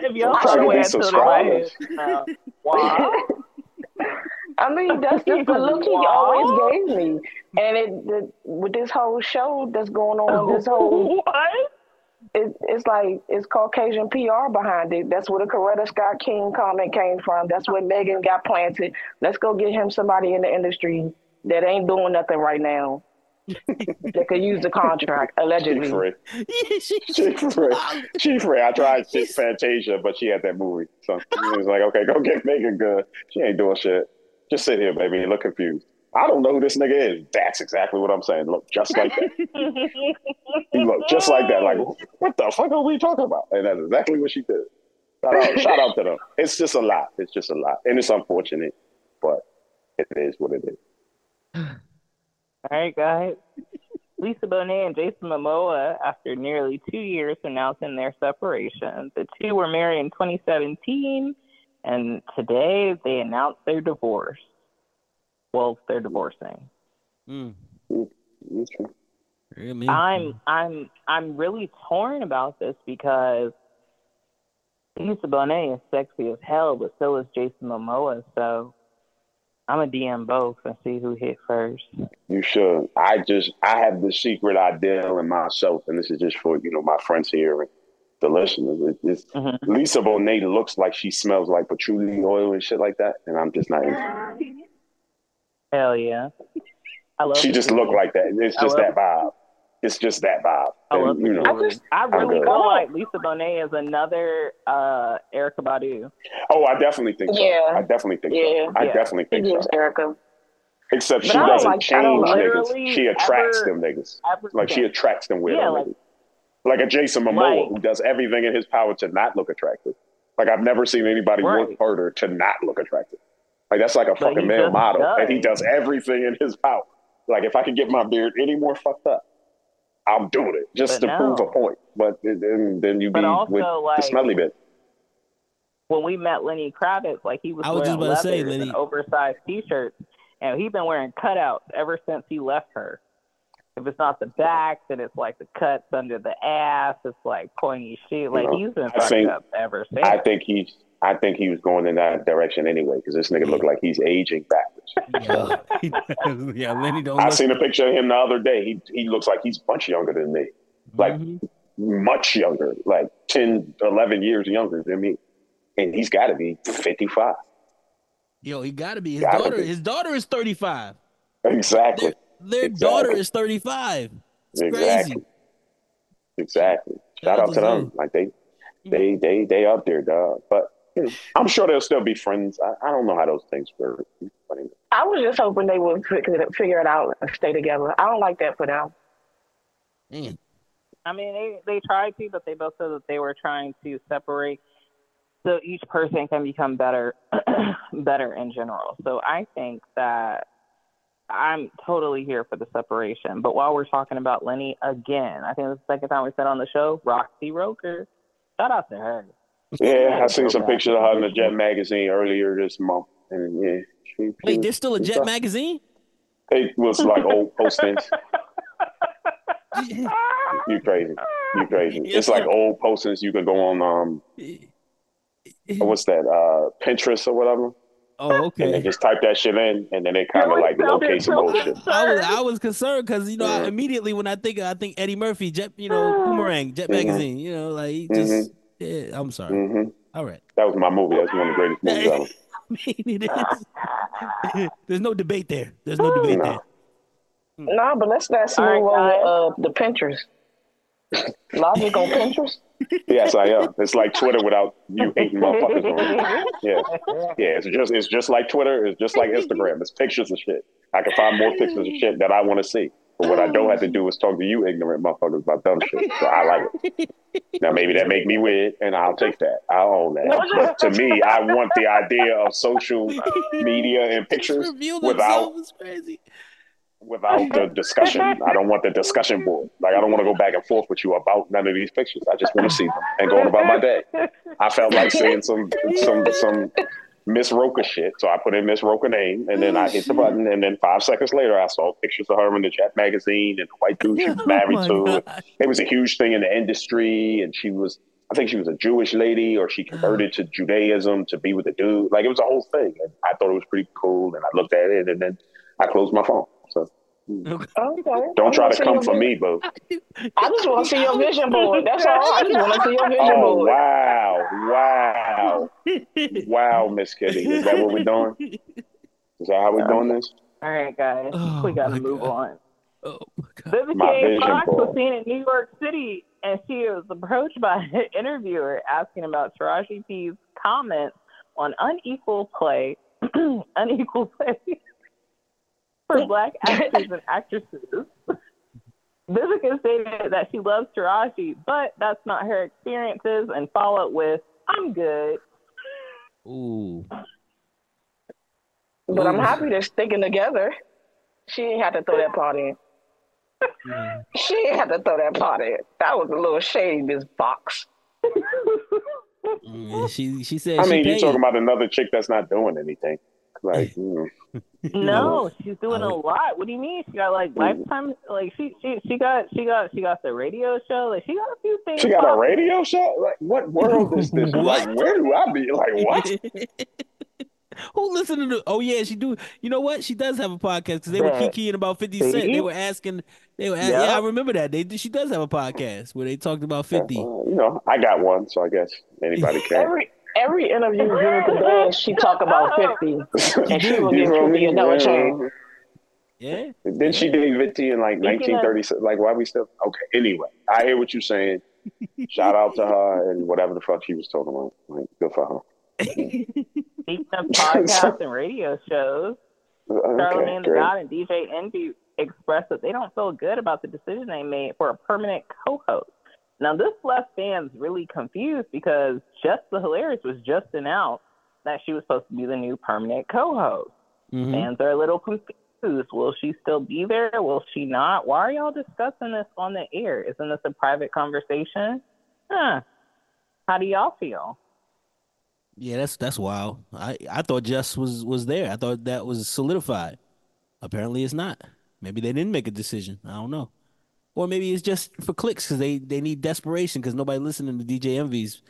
if y'all I'm trying to saw the way get I tilted my head. subscribers. Uh, wow. I mean, that's just the look he always gave me. And it the, with this whole show that's going on, this whole what? It, it's like it's Caucasian PR behind it. That's where the Coretta Scott King comment came from. That's where Meagan got planted. Let's go get him somebody in the industry that ain't doing nothing right now. that could use the contract allegedly. Chief free. Yeah, she, Chief Ray. Chief Ray. I tried to Fantasia, but she had that movie. So it was like, okay, go get Meagan Good. She ain't doing shit. Just sit here, baby, and look confused. I don't know who this nigga is. That's exactly what I'm saying. Look just like that. he looked just like that. Like, what the fuck are we talking about? And that's exactly what she did. Shout out, shout out to them. It's just a lot. It's just a lot. And it's unfortunate, but it is what it is. All right, guys. Lisa Bonet and Jason Momoa, after nearly two years announcing their separation, the two were married in 2017, and today they announced their divorce. Well, they're divorcing. Mm. Okay. I'm I'm I'm really torn about this because Lisa Bonet is sexy as hell, but so is Jason Momoa. So I'm a DM both and see who hit first. You should. I just I have the secret ideal in myself, and this is just for you know my friends here and the listeners. It, it's, Mhm. Lisa Bonet looks like she smells like patchouli oil and shit like that, and I'm just not. Into Hell yeah. I love She it. just looked like that. It's just that vibe. It's just that vibe. I love And, you know. I just- I really feel like Lisa Bonet is another uh, Erykah Badu. Oh, I definitely think so. Yeah. I definitely think Yeah. so. I Yeah. definitely think gives so. Erykah. Except But she doesn't like- change niggas. She attracts ever- them niggas. Ever Like she attracts them weirdo Yeah, like- Like a Jason Momoa Like- who does everything in his power to not look attractive. Like I've never seen anybody work harder to not look attractive. Like that's like a But fucking he male model, does. and he does everything in his power. Like if I could get my beard any more fucked up, I'm doing it just But to no. prove a point. But then then you be also, with like- the smelly bit. when we met Lenny Kravitz, like he was, I was wearing just about to say, Lenny- and oversized t-shirts, and he's been wearing cutouts ever since he left her. If it's not the back, then it's like the cuts under the ass. It's like pointy shit. Like know, he's been fucked up ever since. I think he's. I think he was going in that direction anyway because this nigga looked like he's aging backwards. yeah, yeah, Lenny don't. I look- seen a picture of him the other day. He he looks like he's much younger than me. Like Mhm. much younger, like 10, 11 years younger than me. And he's got to be 55. Yo, he got to be his Gotta daughter. be. His daughter is thirty five. Exactly. Their Exactly. daughter is thirty five. Exactly. crazy. Exactly. Shout Shout out out to to them. them. Like they, they, they, they up there, dog. But you know, I'm sure they'll still be friends. I, I don't know how those things work. I was just hoping they would figure it, figure it out and stay together. I don't like that for them. Man, I mean, they they tried to, but they both said that they were trying to separate so each person can become better, better in general. So I think that I'm totally here for the separation. But while we're talking about Lenny again, I think it's the second time we said on the show, Roxie Roker. Shout out to her. Yeah, I seen some pictures of her in the Jet magazine earlier this month. And yeah, she, she wait, there's still a Jet magazine? It was like old postings. You crazy. You crazy. It's like old postings. You could go on um what's that, uh Pinterest or whatever. Oh, okay. And they just type that shit in and then it kinda like locates some bullshit. I was I was concerned because you know I, immediately when I think I think Eddie Murphy Jet you know Boomerang Jet Mhm. magazine you know like he just yeah I'm sorry hmm all right That was my movie. That's one of the greatest movies ever. I mean, it is. There's no debate there. There's no debate No. there. No, but let's not smooth All right, over uh, the Pinterest. Logik on Pinterest. Yes, I am. It's like Twitter without you hating motherfuckers on it. Yeah. Yeah, it's just it's just like Twitter, it's just like Instagram. It's pictures of shit. I can find more pictures of shit that I want to see. But what I don't have to do is talk to you ignorant motherfuckers about dumb shit. So I like it. Now maybe that make me weird and I'll take that. I'll own that. But to me, I want the idea of social media and pictures without crazy. without the discussion. I don't want the discussion board. Like I don't want to go back and forth with you about none of these pictures. I just want to see them and go on about my day. I felt like seeing some some some Miss Roker shit, so I put in Miss Roker name, and then I oh, hit the button, and then five seconds later, I saw pictures of her in the Jet magazine and the white dude she was Oh married my to. It was a huge thing in the industry, and she was I think she was a Jewish lady or she converted oh. to Judaism to be with a dude. Like it was a whole thing. And I thought it was pretty cool. And I looked at it and then I closed my phone. So Okay. don't try to come for me, boo. I just want to see your vision board. That's all. I just want to see your vision Oh board. wow, wow, wow, Miss Kitty. Is that what we're doing? Is that how we're doing this? All right, guys, Oh, we gotta move God. on. Oh my god. Vivica My A. Fox was seen in New York City, and she was approached by an interviewer asking about Taraji P's comments on unequal play, unequal play for black actors and actresses. Vivica stated that she loves Taraji, but that's not her experiences, and followed with, "I'm good." Ooh. But I'm happy they're sticking together. She ain't had to throw that part in. Yeah. She ain't had to throw that part in. That was a little shady, Miss Fox. Mm, She she said I she mean, you're talking about another chick that's not doing anything. Like, mm, No, she's doing I a would- lot. What do you mean? She got like lifetime. Like she she she got she got she got the radio show. Like she got a few things. she got a radio show. Like, what world is this? Like, where do I be? Like, what? Who listening to? Oh yeah, she do. You know what? She does have a podcast because they were Bet. kikiing about Fifty Cent. They were asking. They were. a- Yeah. Yeah, I remember that. They she does have a podcast where they talked about Fifty. Uh, you know, I got one, so I guess anybody can. Every every interview Vivica does, she talk about 50. And she will You give feel 50 me? another Yeah. chance. Yeah. Then she did 50 in like Speaking 1936. Like, why we still? Okay. Anyway, I hear what you're saying. Shout out to her and whatever the fuck she was talking about. Like, good for her. Speaking of podcasts and radio shows, Charlamagne Okay, the great. God and DJ Envy expressed that they don't feel good about the decision they made for a permanent co-host. Now, this left fans really confused because Jess the Hilarious was just announced that she was supposed to be the new permanent co-host. Mhm. Fans are a little confused. Will she still be there? Will she not? Why are y'all discussing this on the air? Isn't this a private conversation? Huh. How do y'all feel? Yeah, that's that's wild. I I thought Jess was was there. I thought that was solidified. Apparently, it's not. Maybe they didn't make a decision. I don't know. Or maybe it's just for clicks because they they need desperation because nobody listening to DJ Envy's.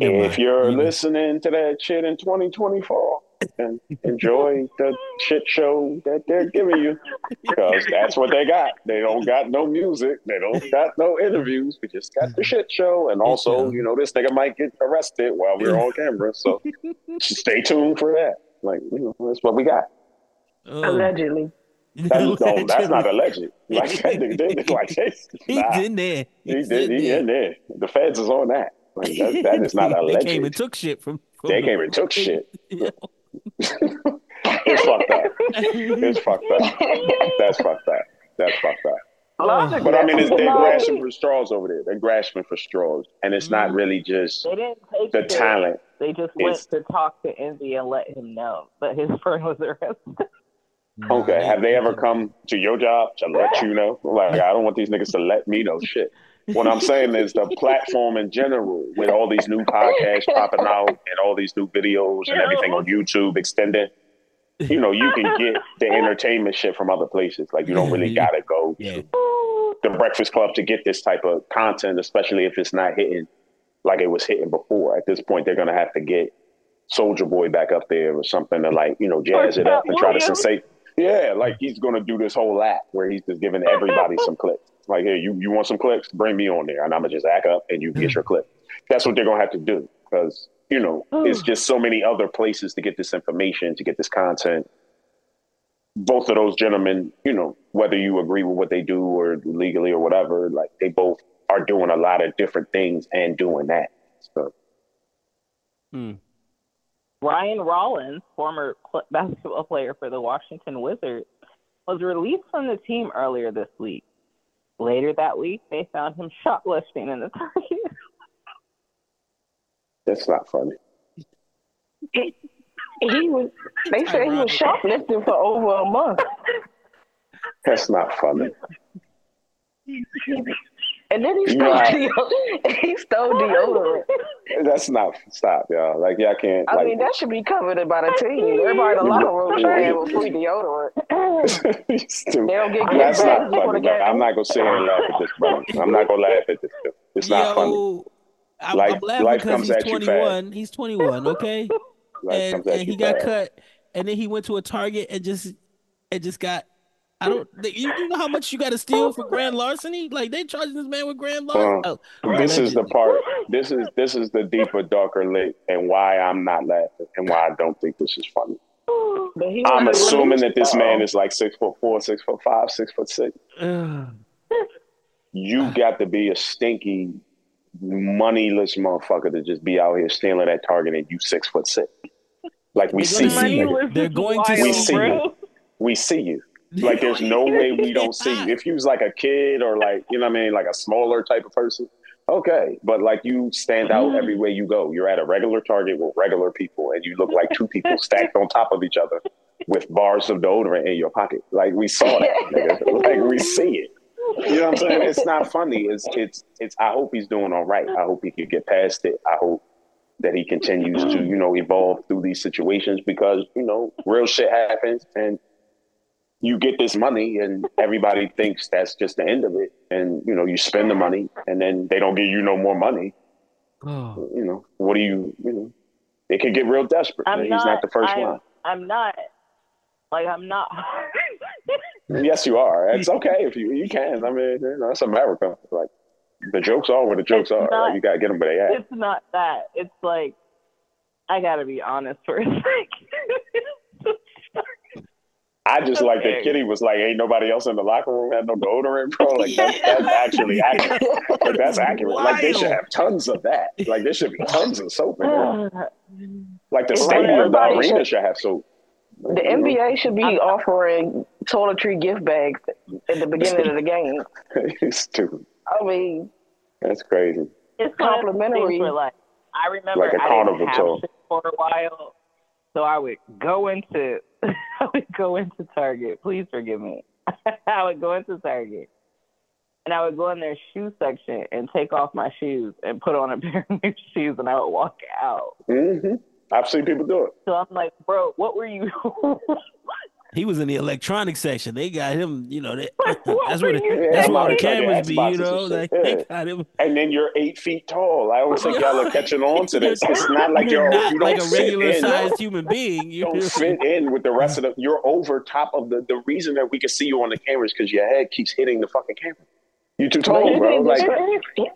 If you're Maybe- listening to that shit in 2024, and enjoy the shit show that they're giving you, because that's what they got. They don't got no music. They don't got no interviews. We just got the shit show, and also, you know, this nigga might get arrested while we're on camera. So stay tuned for that. Like, you know, that's what we got. Oh. Allegedly. That's, no, that's not alleged. Like that nigga did. Like that's He's nah, in there. he He's did. in He there. in there. The feds is on that. Like that, that is not They came and took shit from. from They came and took shit. It's fucked up. It's fucked up. That's fucked up. That's fucked up. Logik, oh. But I mean, it's, they're grasping for straws over there. They're grasping for straws, and it's not mm. really just They didn't take the it. talent. They just went It's- to talk to Envy and let him know that his friend was arrested. Okay, have they ever come to your job to let you know? Like, I don't want these niggas to let me know shit. What I'm saying is the platform in general, with all these new podcasts popping out and all these new videos and everything on YouTube extended, you know, you can get the entertainment shit from other places. Like, you don't really gotta go Yeah. to the Breakfast Club to get this type of content, especially if it's not hitting like it was hitting before. At this point, they're gonna have to get Soulja Boy back up there or something to like, you know, jazz it up and try to Williams. sensate. Yeah, like he's gonna do this whole act where he's just giving everybody some clicks. Like, hey, you, you want some clicks? Bring me on there, and I'm gonna just act up, and you get your clip. That's what they're gonna have to do because you know it's just so many other places to get this information, to get this content. Both of those gentlemen, you know, whether you agree with what they do or legally or whatever, like they both are doing a lot of different things and doing that. So Hmm. Ryan Rollins, former pl- basketball player for the Washington Wizards, was released from the team earlier this week. Later that week, they found him shoplifting in the Target. that's not funny. He, he was. They said he was shoplifting for over a month, That's not funny. and then he stole know how- deo- he stole deodorant. That's not stop, y'all. Like y'all can't. I like, mean, that should be covered by the team. Everybody in the locker room should have a free deodorant. They don't get That's not funny. the game. I'm not gonna sit here and laugh at this, brother. I'm not gonna laugh at this. It's not funny. Yo, I'm, Life- I'm laughing life because he's at you fast. 21. He's 21, okay? Life and and you he got cut, and then he went to a Target and just and just got. I don't. You, you know how much you got to steal for grand larceny? Like they charging this man with grand larceny. Uh, oh, This is the part. This is this is the deeper, darker lake, and why I'm not laughing, and why I don't think this is funny. But he I'm was assuming that this released, man is like six foot four, six foot five, six foot six. You got to be a stinky, moneyless motherfucker to just be out here stealing at Target, and you six foot six. Like we They're see you, see nigga. you. They're going to We see see you. you. We see you. Like there's no way we don't see you. If you was like a kid or like you know what I mean, like a smaller type of person, okay. But like you stand out mm-hmm. everywhere you go. You're at a regular Target with regular people, and you look like two people stacked on top of each other with bars of deodorant in your pocket. Like we saw that. Like we see it. You know what I'm saying? It's not funny. It's it's it's. I hope he's doing all right. I hope he can get past it. I hope that he continues to you know evolve through these situations because you know real shit happens and you get this money and everybody thinks that's just the end of it. And you know you spend the money and then they don't give you no more money. Oh, you know what do you you know it can get real desperate. I'm he's not, not. the 1st I'm, one. I'm not. Like I'm not. yes you are. It's okay if you you can. I mean you know it's america. Like the jokes are where the jokes It's are. Not- like, you gotta get them where they at it's not that. It's like I gotta be honest for a second. I just like that Kitty was like, "Ain't nobody else in the locker room had no deodorant, bro." Like that's, that's actually accurate. Like, that's accurate. Like they should have tons of that. Like there should be tons of soap. In there. Like the Well, stadium, the arena should- should have soap. The mm-hmm. NBA should be offering toiletry gift bags at the beginning of the game. it's stupid. I mean, That's crazy. it's one of those Complimentary. like I remember Like a I carnival didn't have for a while, so I would go into I would go into Target. Please forgive me. I would go into Target. And I would go in their shoe section and take off my shoes and put on a pair of new shoes and I would walk out. Mm-hmm. I've seen people do it. So I'm like, bro, what were you he was in the electronics section. They got him. You know, they, What that's where the, that's doing? where the cameras be. You know, and like they got him. And then you're eight feet tall. I don't think y'all are catching on to this. It's not like You're you're, not you don't like a regular in. sized human being. You don't fit in with the rest of the. You're over top of the. The reason that we can see you on the cameras because your head keeps hitting the fucking camera. You too tall, he, bro. didn't Like just- he,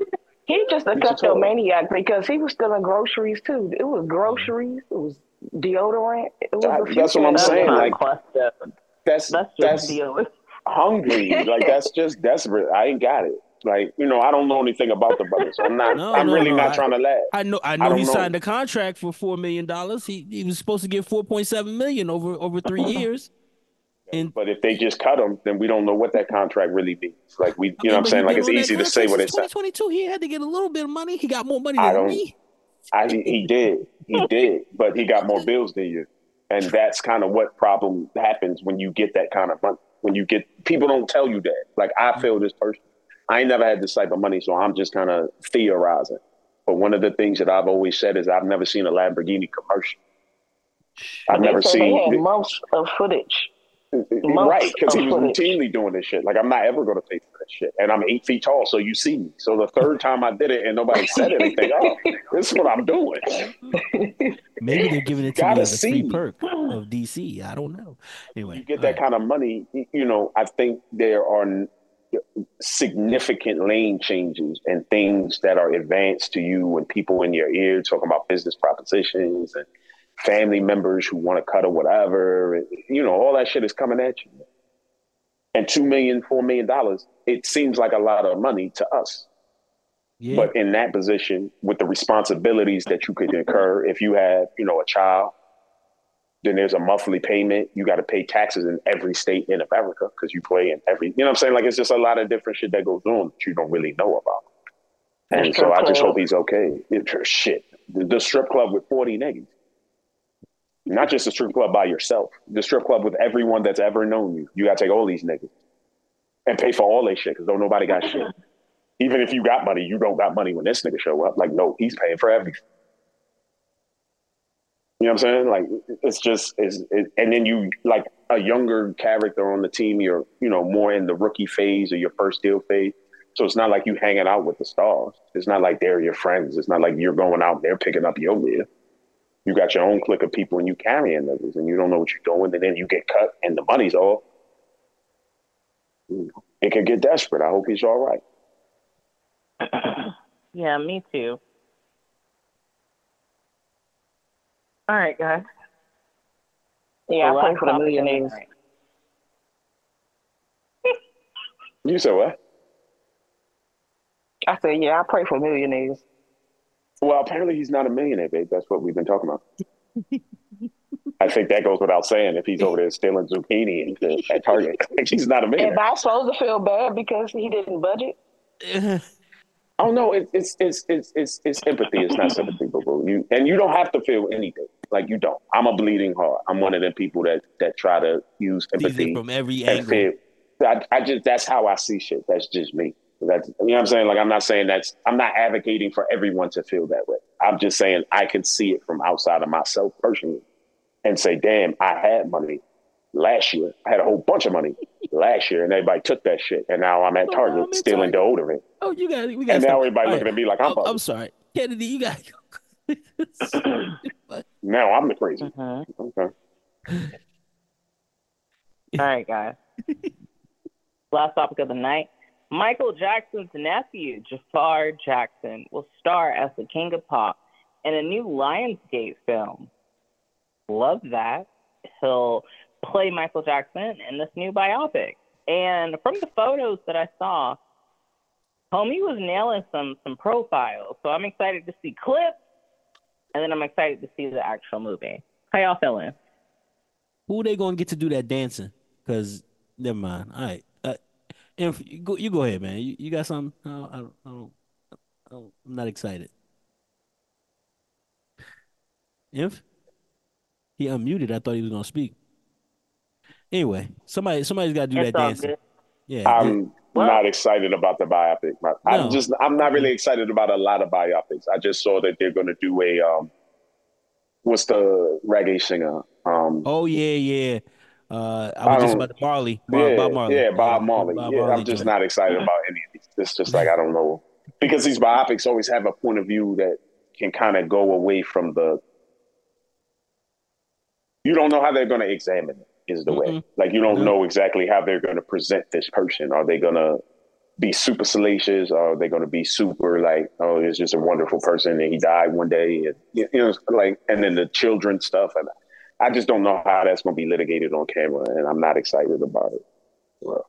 he just a He's a total- kleptomaniac because he was stealing groceries too. It was groceries. It was deodorant. It was That- few that's what I'm. That's saying, like- that's That's just that's dealing. hungry. Like that's just desperate. I ain't got it. Like you know, I don't know anything about the brothers. I'm not. No, I'm no, really no, not I- trying to laugh. I know. I I know don't he know. signed a contract for four million dollars. He he was supposed to get four point seven million over over three years. And But if they just cut him, then we don't know what that contract really means. Like we, you know, what I'm saying like it's easy to say what it's. Twenty twenty two. He had to get a little bit of money. He got more money I than don't- me. I, he did, he did, but he got more bills than you, and that's kind of what problem happens when you get that kind of money. When you get people don't tell you that. Like I feel this person, I ain't never had this type of money, so I'm just kind of theorizing. But one of the things that I've always said is I've never seen a Lamborghini commercial. I've never said they had seen months of footage. Right because he was routinely doing this shit. Like I'm not ever going to pay for that shit, and I'm eight feet tall, so you see me. So the third time I did it and nobody said anything, oh, this is what I'm doing. Maybe they're giving it to me Gotta as a free perk of DC. I don't know. Anyway, you get that kind of money, you know, I think there are significant lane changes and things that are advanced to you and people in your ear talking about business propositions and family members who want to cut or whatever. You know, all that shit is coming at you. And two million, four million dollars, it seems like a lot of money to us. Yeah. But in that position, with the responsibilities that you could incur, if you have, you know, a child, then there's a monthly payment. You got to pay taxes in every state in America because you play in every. You know what I'm saying? Like it's just a lot of different shit that goes on that you don't really know about. And so I just hope he's okay. It, shit, the, the strip club with 40 niggas. Not just a strip club by yourself. The strip club with everyone that's ever known you. You got to take all these niggas and pay for all their shit because don't nobody got shit. Even if you got money, you don't got money when this nigga show up. Like, no, he's paying for everything. You know what I'm saying? Like, it's just, it's, it, and then you, like, a younger character on the team, you're, you know, more in the rookie phase or your first deal phase. So it's not like you hanging out with the stars. It's not like they're your friends. It's not like you're going out and they're picking up your meal. You got your own clique of people and you carrying niggas and you don't know what you're doing and then you get cut and the money's all. It can get desperate. I hope he's all right. yeah, me too. All right, guys. Yeah, I pray last for the topic millionaires. night. You said what? I said, yeah, I pray for millionaires. Well, apparently he's not a millionaire, babe. That's what we've been talking about. I think that goes without saying if he's over there stealing zucchini and shit at Target. he's not a millionaire. Am I supposed to feel bad because he didn't budget? Oh no, it, it's it's it's it's it's empathy. It's not sympathy, boo boo. You and you don't have to feel anything. Like you don't. I'm a bleeding heart. I'm one of them people that that try to use empathy from every angle. feel. I, I just that's how I see shit. That's just me. That's you know what I'm saying. Like I'm not saying that's I'm not advocating for everyone to feel that way. I'm just saying I can see it from outside of myself personally, and say, damn, I had money last year. I had a whole bunch of money last year, and everybody took that shit, and now I'm at Oh, Target I'm at stealing deodorant, Oh, you got we got. and now everybody looking at me like I'm. I'm, I'm sorry, Kennedy. You got. Now I'm the crazy. Mhm. Okay. All right, guys. Last topic of the night. Michael Jackson's nephew, Jafar Jackson, will star as the King of Pop in a new Lionsgate film. Love that. He'll play Michael Jackson in this new biopic. And from the photos that I saw, homie was nailing some some profiles. So I'm excited to see clips, and then I'm excited to see the actual movie. How y'all feeling? Who they gonna get to do that dancing? Cause never mind. All right. Inf, you go, you go ahead, man. You, you got something? No, I don't, I don't, I don't, I'm not excited. Inf, he unmuted. I thought he was gonna speak. Anyway, somebody, somebody's got to do It's that all dancing. good. Yeah. I'm Well- not excited about the biopic. I- I'm No. just I'm not really excited about a lot of biopics. I just saw that they're going to do a um, what's the reggae singer? Um, Oh yeah, yeah. Uh, I I was just about to Marley. Bob, yeah, Bob Marley. yeah, Bob Marley. Bob yeah, Marley I'm just not excited about any of these. It's just like I don't know because these biopics always have a point of view that can kind of go away from the. You don't know how they're going to examine it. Is the way Mm-mm. like you don't No. know exactly how they're going to present this person. Are they going to be super salacious? Or are they going to be super like, oh, it's just a wonderful person and he died one day? And, you know, like, and then the children stuff. And I just don't know how that's going to be litigated on camera, and I'm not excited about it. Well,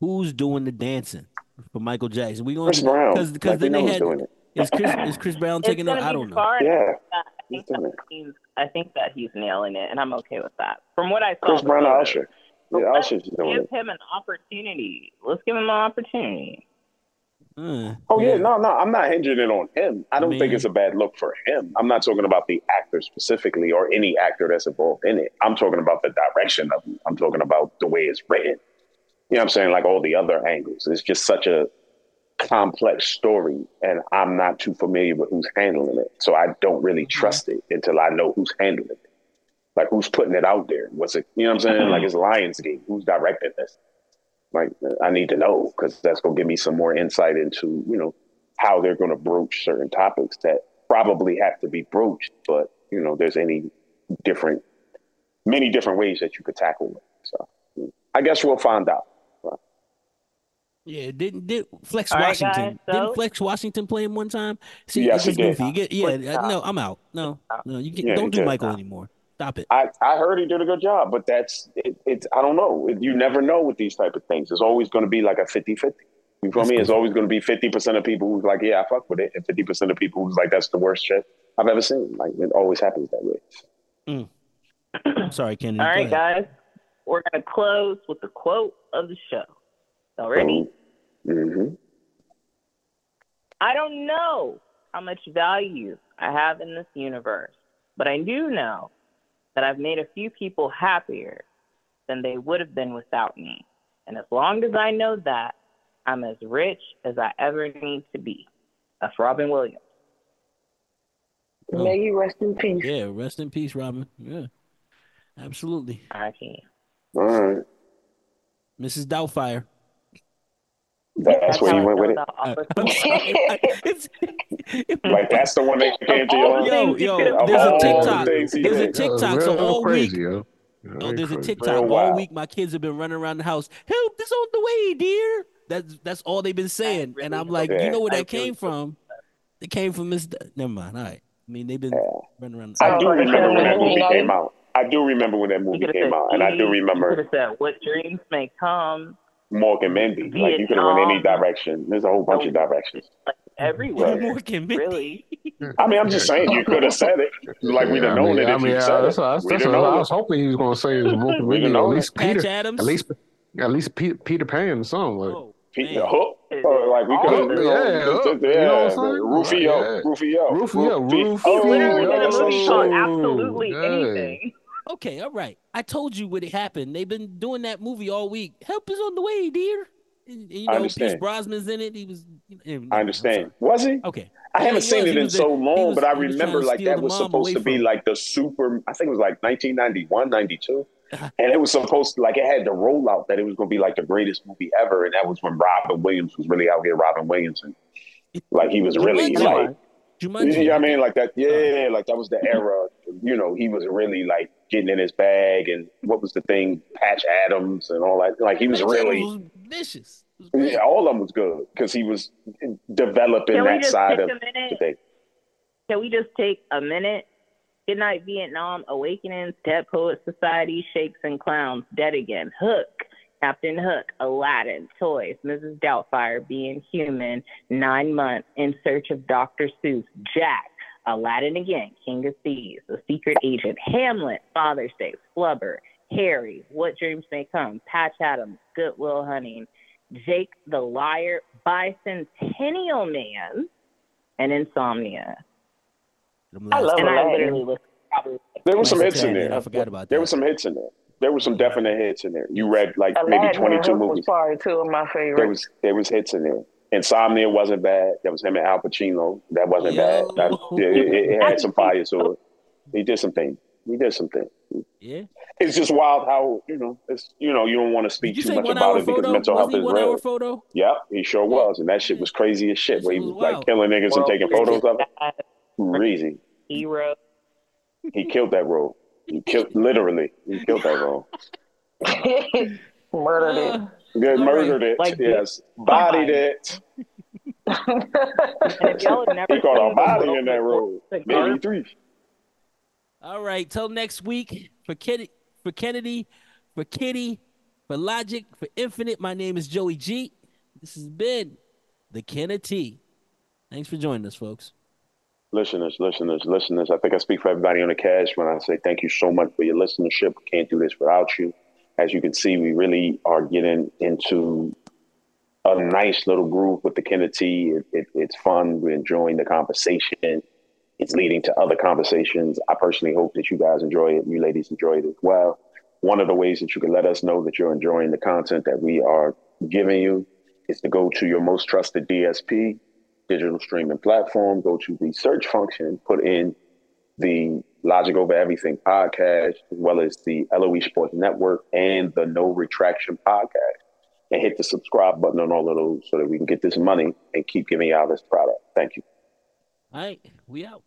Who's doing the dancing for Michael Jackson? We going Chris Brown, because like, then we they had doing it. is Chris is Chris Brown taking gonna it? I don't know. far Yeah. I think he's that he's I think that he's nailing it, and I'm okay with that. From what I saw, Chris Brown or photos. Usher. But Yeah, Usher's doing give it. him an opportunity. Let's give him an opportunity. Uh, Oh yeah, no, no, I'm not hinging it on him. I don't think it's a bad look for him. I'm not talking about the actor specifically or any actor that's involved in it. I'm talking about the direction of it. I'm talking about the way it's written. You know what I'm saying? Like all the other angles. It's just such a complex story, and I'm not too familiar with who's handling it. So I don't really trust it until I know who's handling it. Like who's putting it out there? What's it? You know what I'm saying? Like it's Lionsgate. Who's directing this? Like I need to know because that's gonna give me some more insight into you know how they're gonna broach certain topics that probably have to be broached. But you know, there's any different, many different ways that you could tackle it. So I guess we'll find out. yeah, didn't did Flex All right, Washington? guys, so- Didn't Flex Washington play him one time? See, Yes, it's he did. goofy. You get, yeah, uh, no, I'm out. No, no, you get, Yeah, don't do did. Michael anymore. Stop it. I, I heard he did a good job, but that's it, it's I don't know. You never know with these type of things. It's always going to be like a 50-50. You feel That's me? It's always going to be fifty percent of people who's like, yeah, I fuck with it, and fifty percent of people who's like, that's the worst shit I've ever seen. Like it always happens that way. Sorry, Kennedy. All Go right, ahead. guys. We're gonna close with the quote of the show. Y'all ready? Mm-hmm. I don't know how much value I have in this universe, but I do know that I've made a few people happier than they would have been without me. And as long as I know that, I'm as rich as I ever need to be. That's Robin Williams. Oh. May you rest in peace. Yeah, rest in peace, Robin. Yeah, absolutely. R.I.P. All right. Mrs. Doubtfire. That's where how you went feel with it. about Officer I'm sorry. It's- Like that's the one that came to all your yo, you yo, there's a Of all TikTok. There's a did. That TikTok. So all week, oh, there's a crazy. TikTok. All week, my kids have been running around the house. Help! This on the way, dear. That's that's all they've been saying, and I'm like, hope- you know where that came from? It came from Miss. Never mind. All right. I mean, they've been running around. I do like a remember when that movie came out. I do remember when that movie came out, and I do remember have what dreams may come. Mork and Mindy. Like you could have went any direction. There's a whole bunch of directions. Like everywhere. Right. Mork and Mindy. really. I mean, I'm just saying you could have said it. Like we'd have I known mean, it I if mean, you said that's, it. that's, We'd that's have what I was hoping he was going to say. Is Morgan We Mindy, at least Patch Peter, Adams. at least, at least Peter, Peter Pan or something. Like, Oh, Pete. Hook. Or like we could have, Hook, you yeah, Hook. yeah, You know what I'm saying? Rufio, yeah. Rufio, Rufio, Rufio. Oh, Literally in a that's movie some called. Absolutely Yeah. Anything. Okay, all right. I told you what it happened. They've been doing that movie all week. Help is on the way, dear. And, you I know, Pierce understand. Brosnan's in it. He was. I understand. Was he? Okay. I haven't he seen was. it in so long, was- but I he was trying remember like that was supposed to be from- like the super. I think it was like 1991, 92, uh-huh. and it was supposed to like it had the rollout that it was going to be like the greatest movie ever, and that was when Robin Williams was really out here. Robin Williams, and like he was really like. Jumanji. You know what I mean? Like that, yeah, uh-huh. like that was the era. You know, he was really like getting in his bag, and what was the thing? Patch Adams and all that. Like he was Patch really, was vicious. Was yeah, all of them was good because he was developing Can that side of a minute? Can we just take a minute? Good night, Vietnam. Awakenings, Dead Poet Society, Shakes and Clowns, Dead Again, Hook, Captain Hook, Aladdin, Toys, Mrs. Doubtfire, Being Human, Nine Months, In Search of Dr. Seuss, Jack, Aladdin Again, King of Thieves, The Secret Agent, Hamlet, Father's Day, Flubber, Harry, What Dreams May Come, Patch Adams, Goodwill Hunting, Jake the Liar, Bicentennial Man, and Insomnia. I love And I literally listened probably There were some hits in there. I forgot about There were some hits in there. There were some definite hits in there. You read like Aladdin maybe 22 Hook was movies. probably two of my There was there was hits in there. Insomnia wasn't bad. That was him and Al Pacino. That wasn't Yo. bad. That, it, it- it had some fire to it. He did some things. He did some things. Yeah. It's just wild how you know it's you know you don't want to speak too much about hour it because mental Wasn't health he is real. hour photo? Yep, he sure was, and that shit was crazy as shit. That Where he was was like wild. killing niggas and taking photos of it. Bad Crazy. Hero. He killed that role. He killed literally. He killed that role. Murdered it. Uh, Good, All murdered it. Like, yes, bodied it. And if y'all have never He caught a body in that role. Maybe three. all right. Till next week for Kennedy, for Kennedy, for Kitty, for Logik, for Infinite. My name is Joey Gee. This has been the Kennetea. Thanks for joining us, folks. Listeners, listeners, listeners. I think I speak for everybody on the cast when I say thank you so much for your listenership. We can't do this without you. As you can see, we really are getting into a nice little groove with the Kennetea. It, it, it's fun. We're enjoying the conversation. It's leading to other conversations. I personally hope that you guys enjoy it. You ladies enjoy it as well. One of the ways that you can let us know that you're enjoying the content that we are giving you is to go to your most trusted DSP, digital streaming platform, go to the search function, put in the Logik Over Everything podcast, as well as the LOE Sports Network and the No Retraction podcast, and hit the subscribe button on all of those so that we can get this money and keep giving y'all this product. Thank you. All right, we out.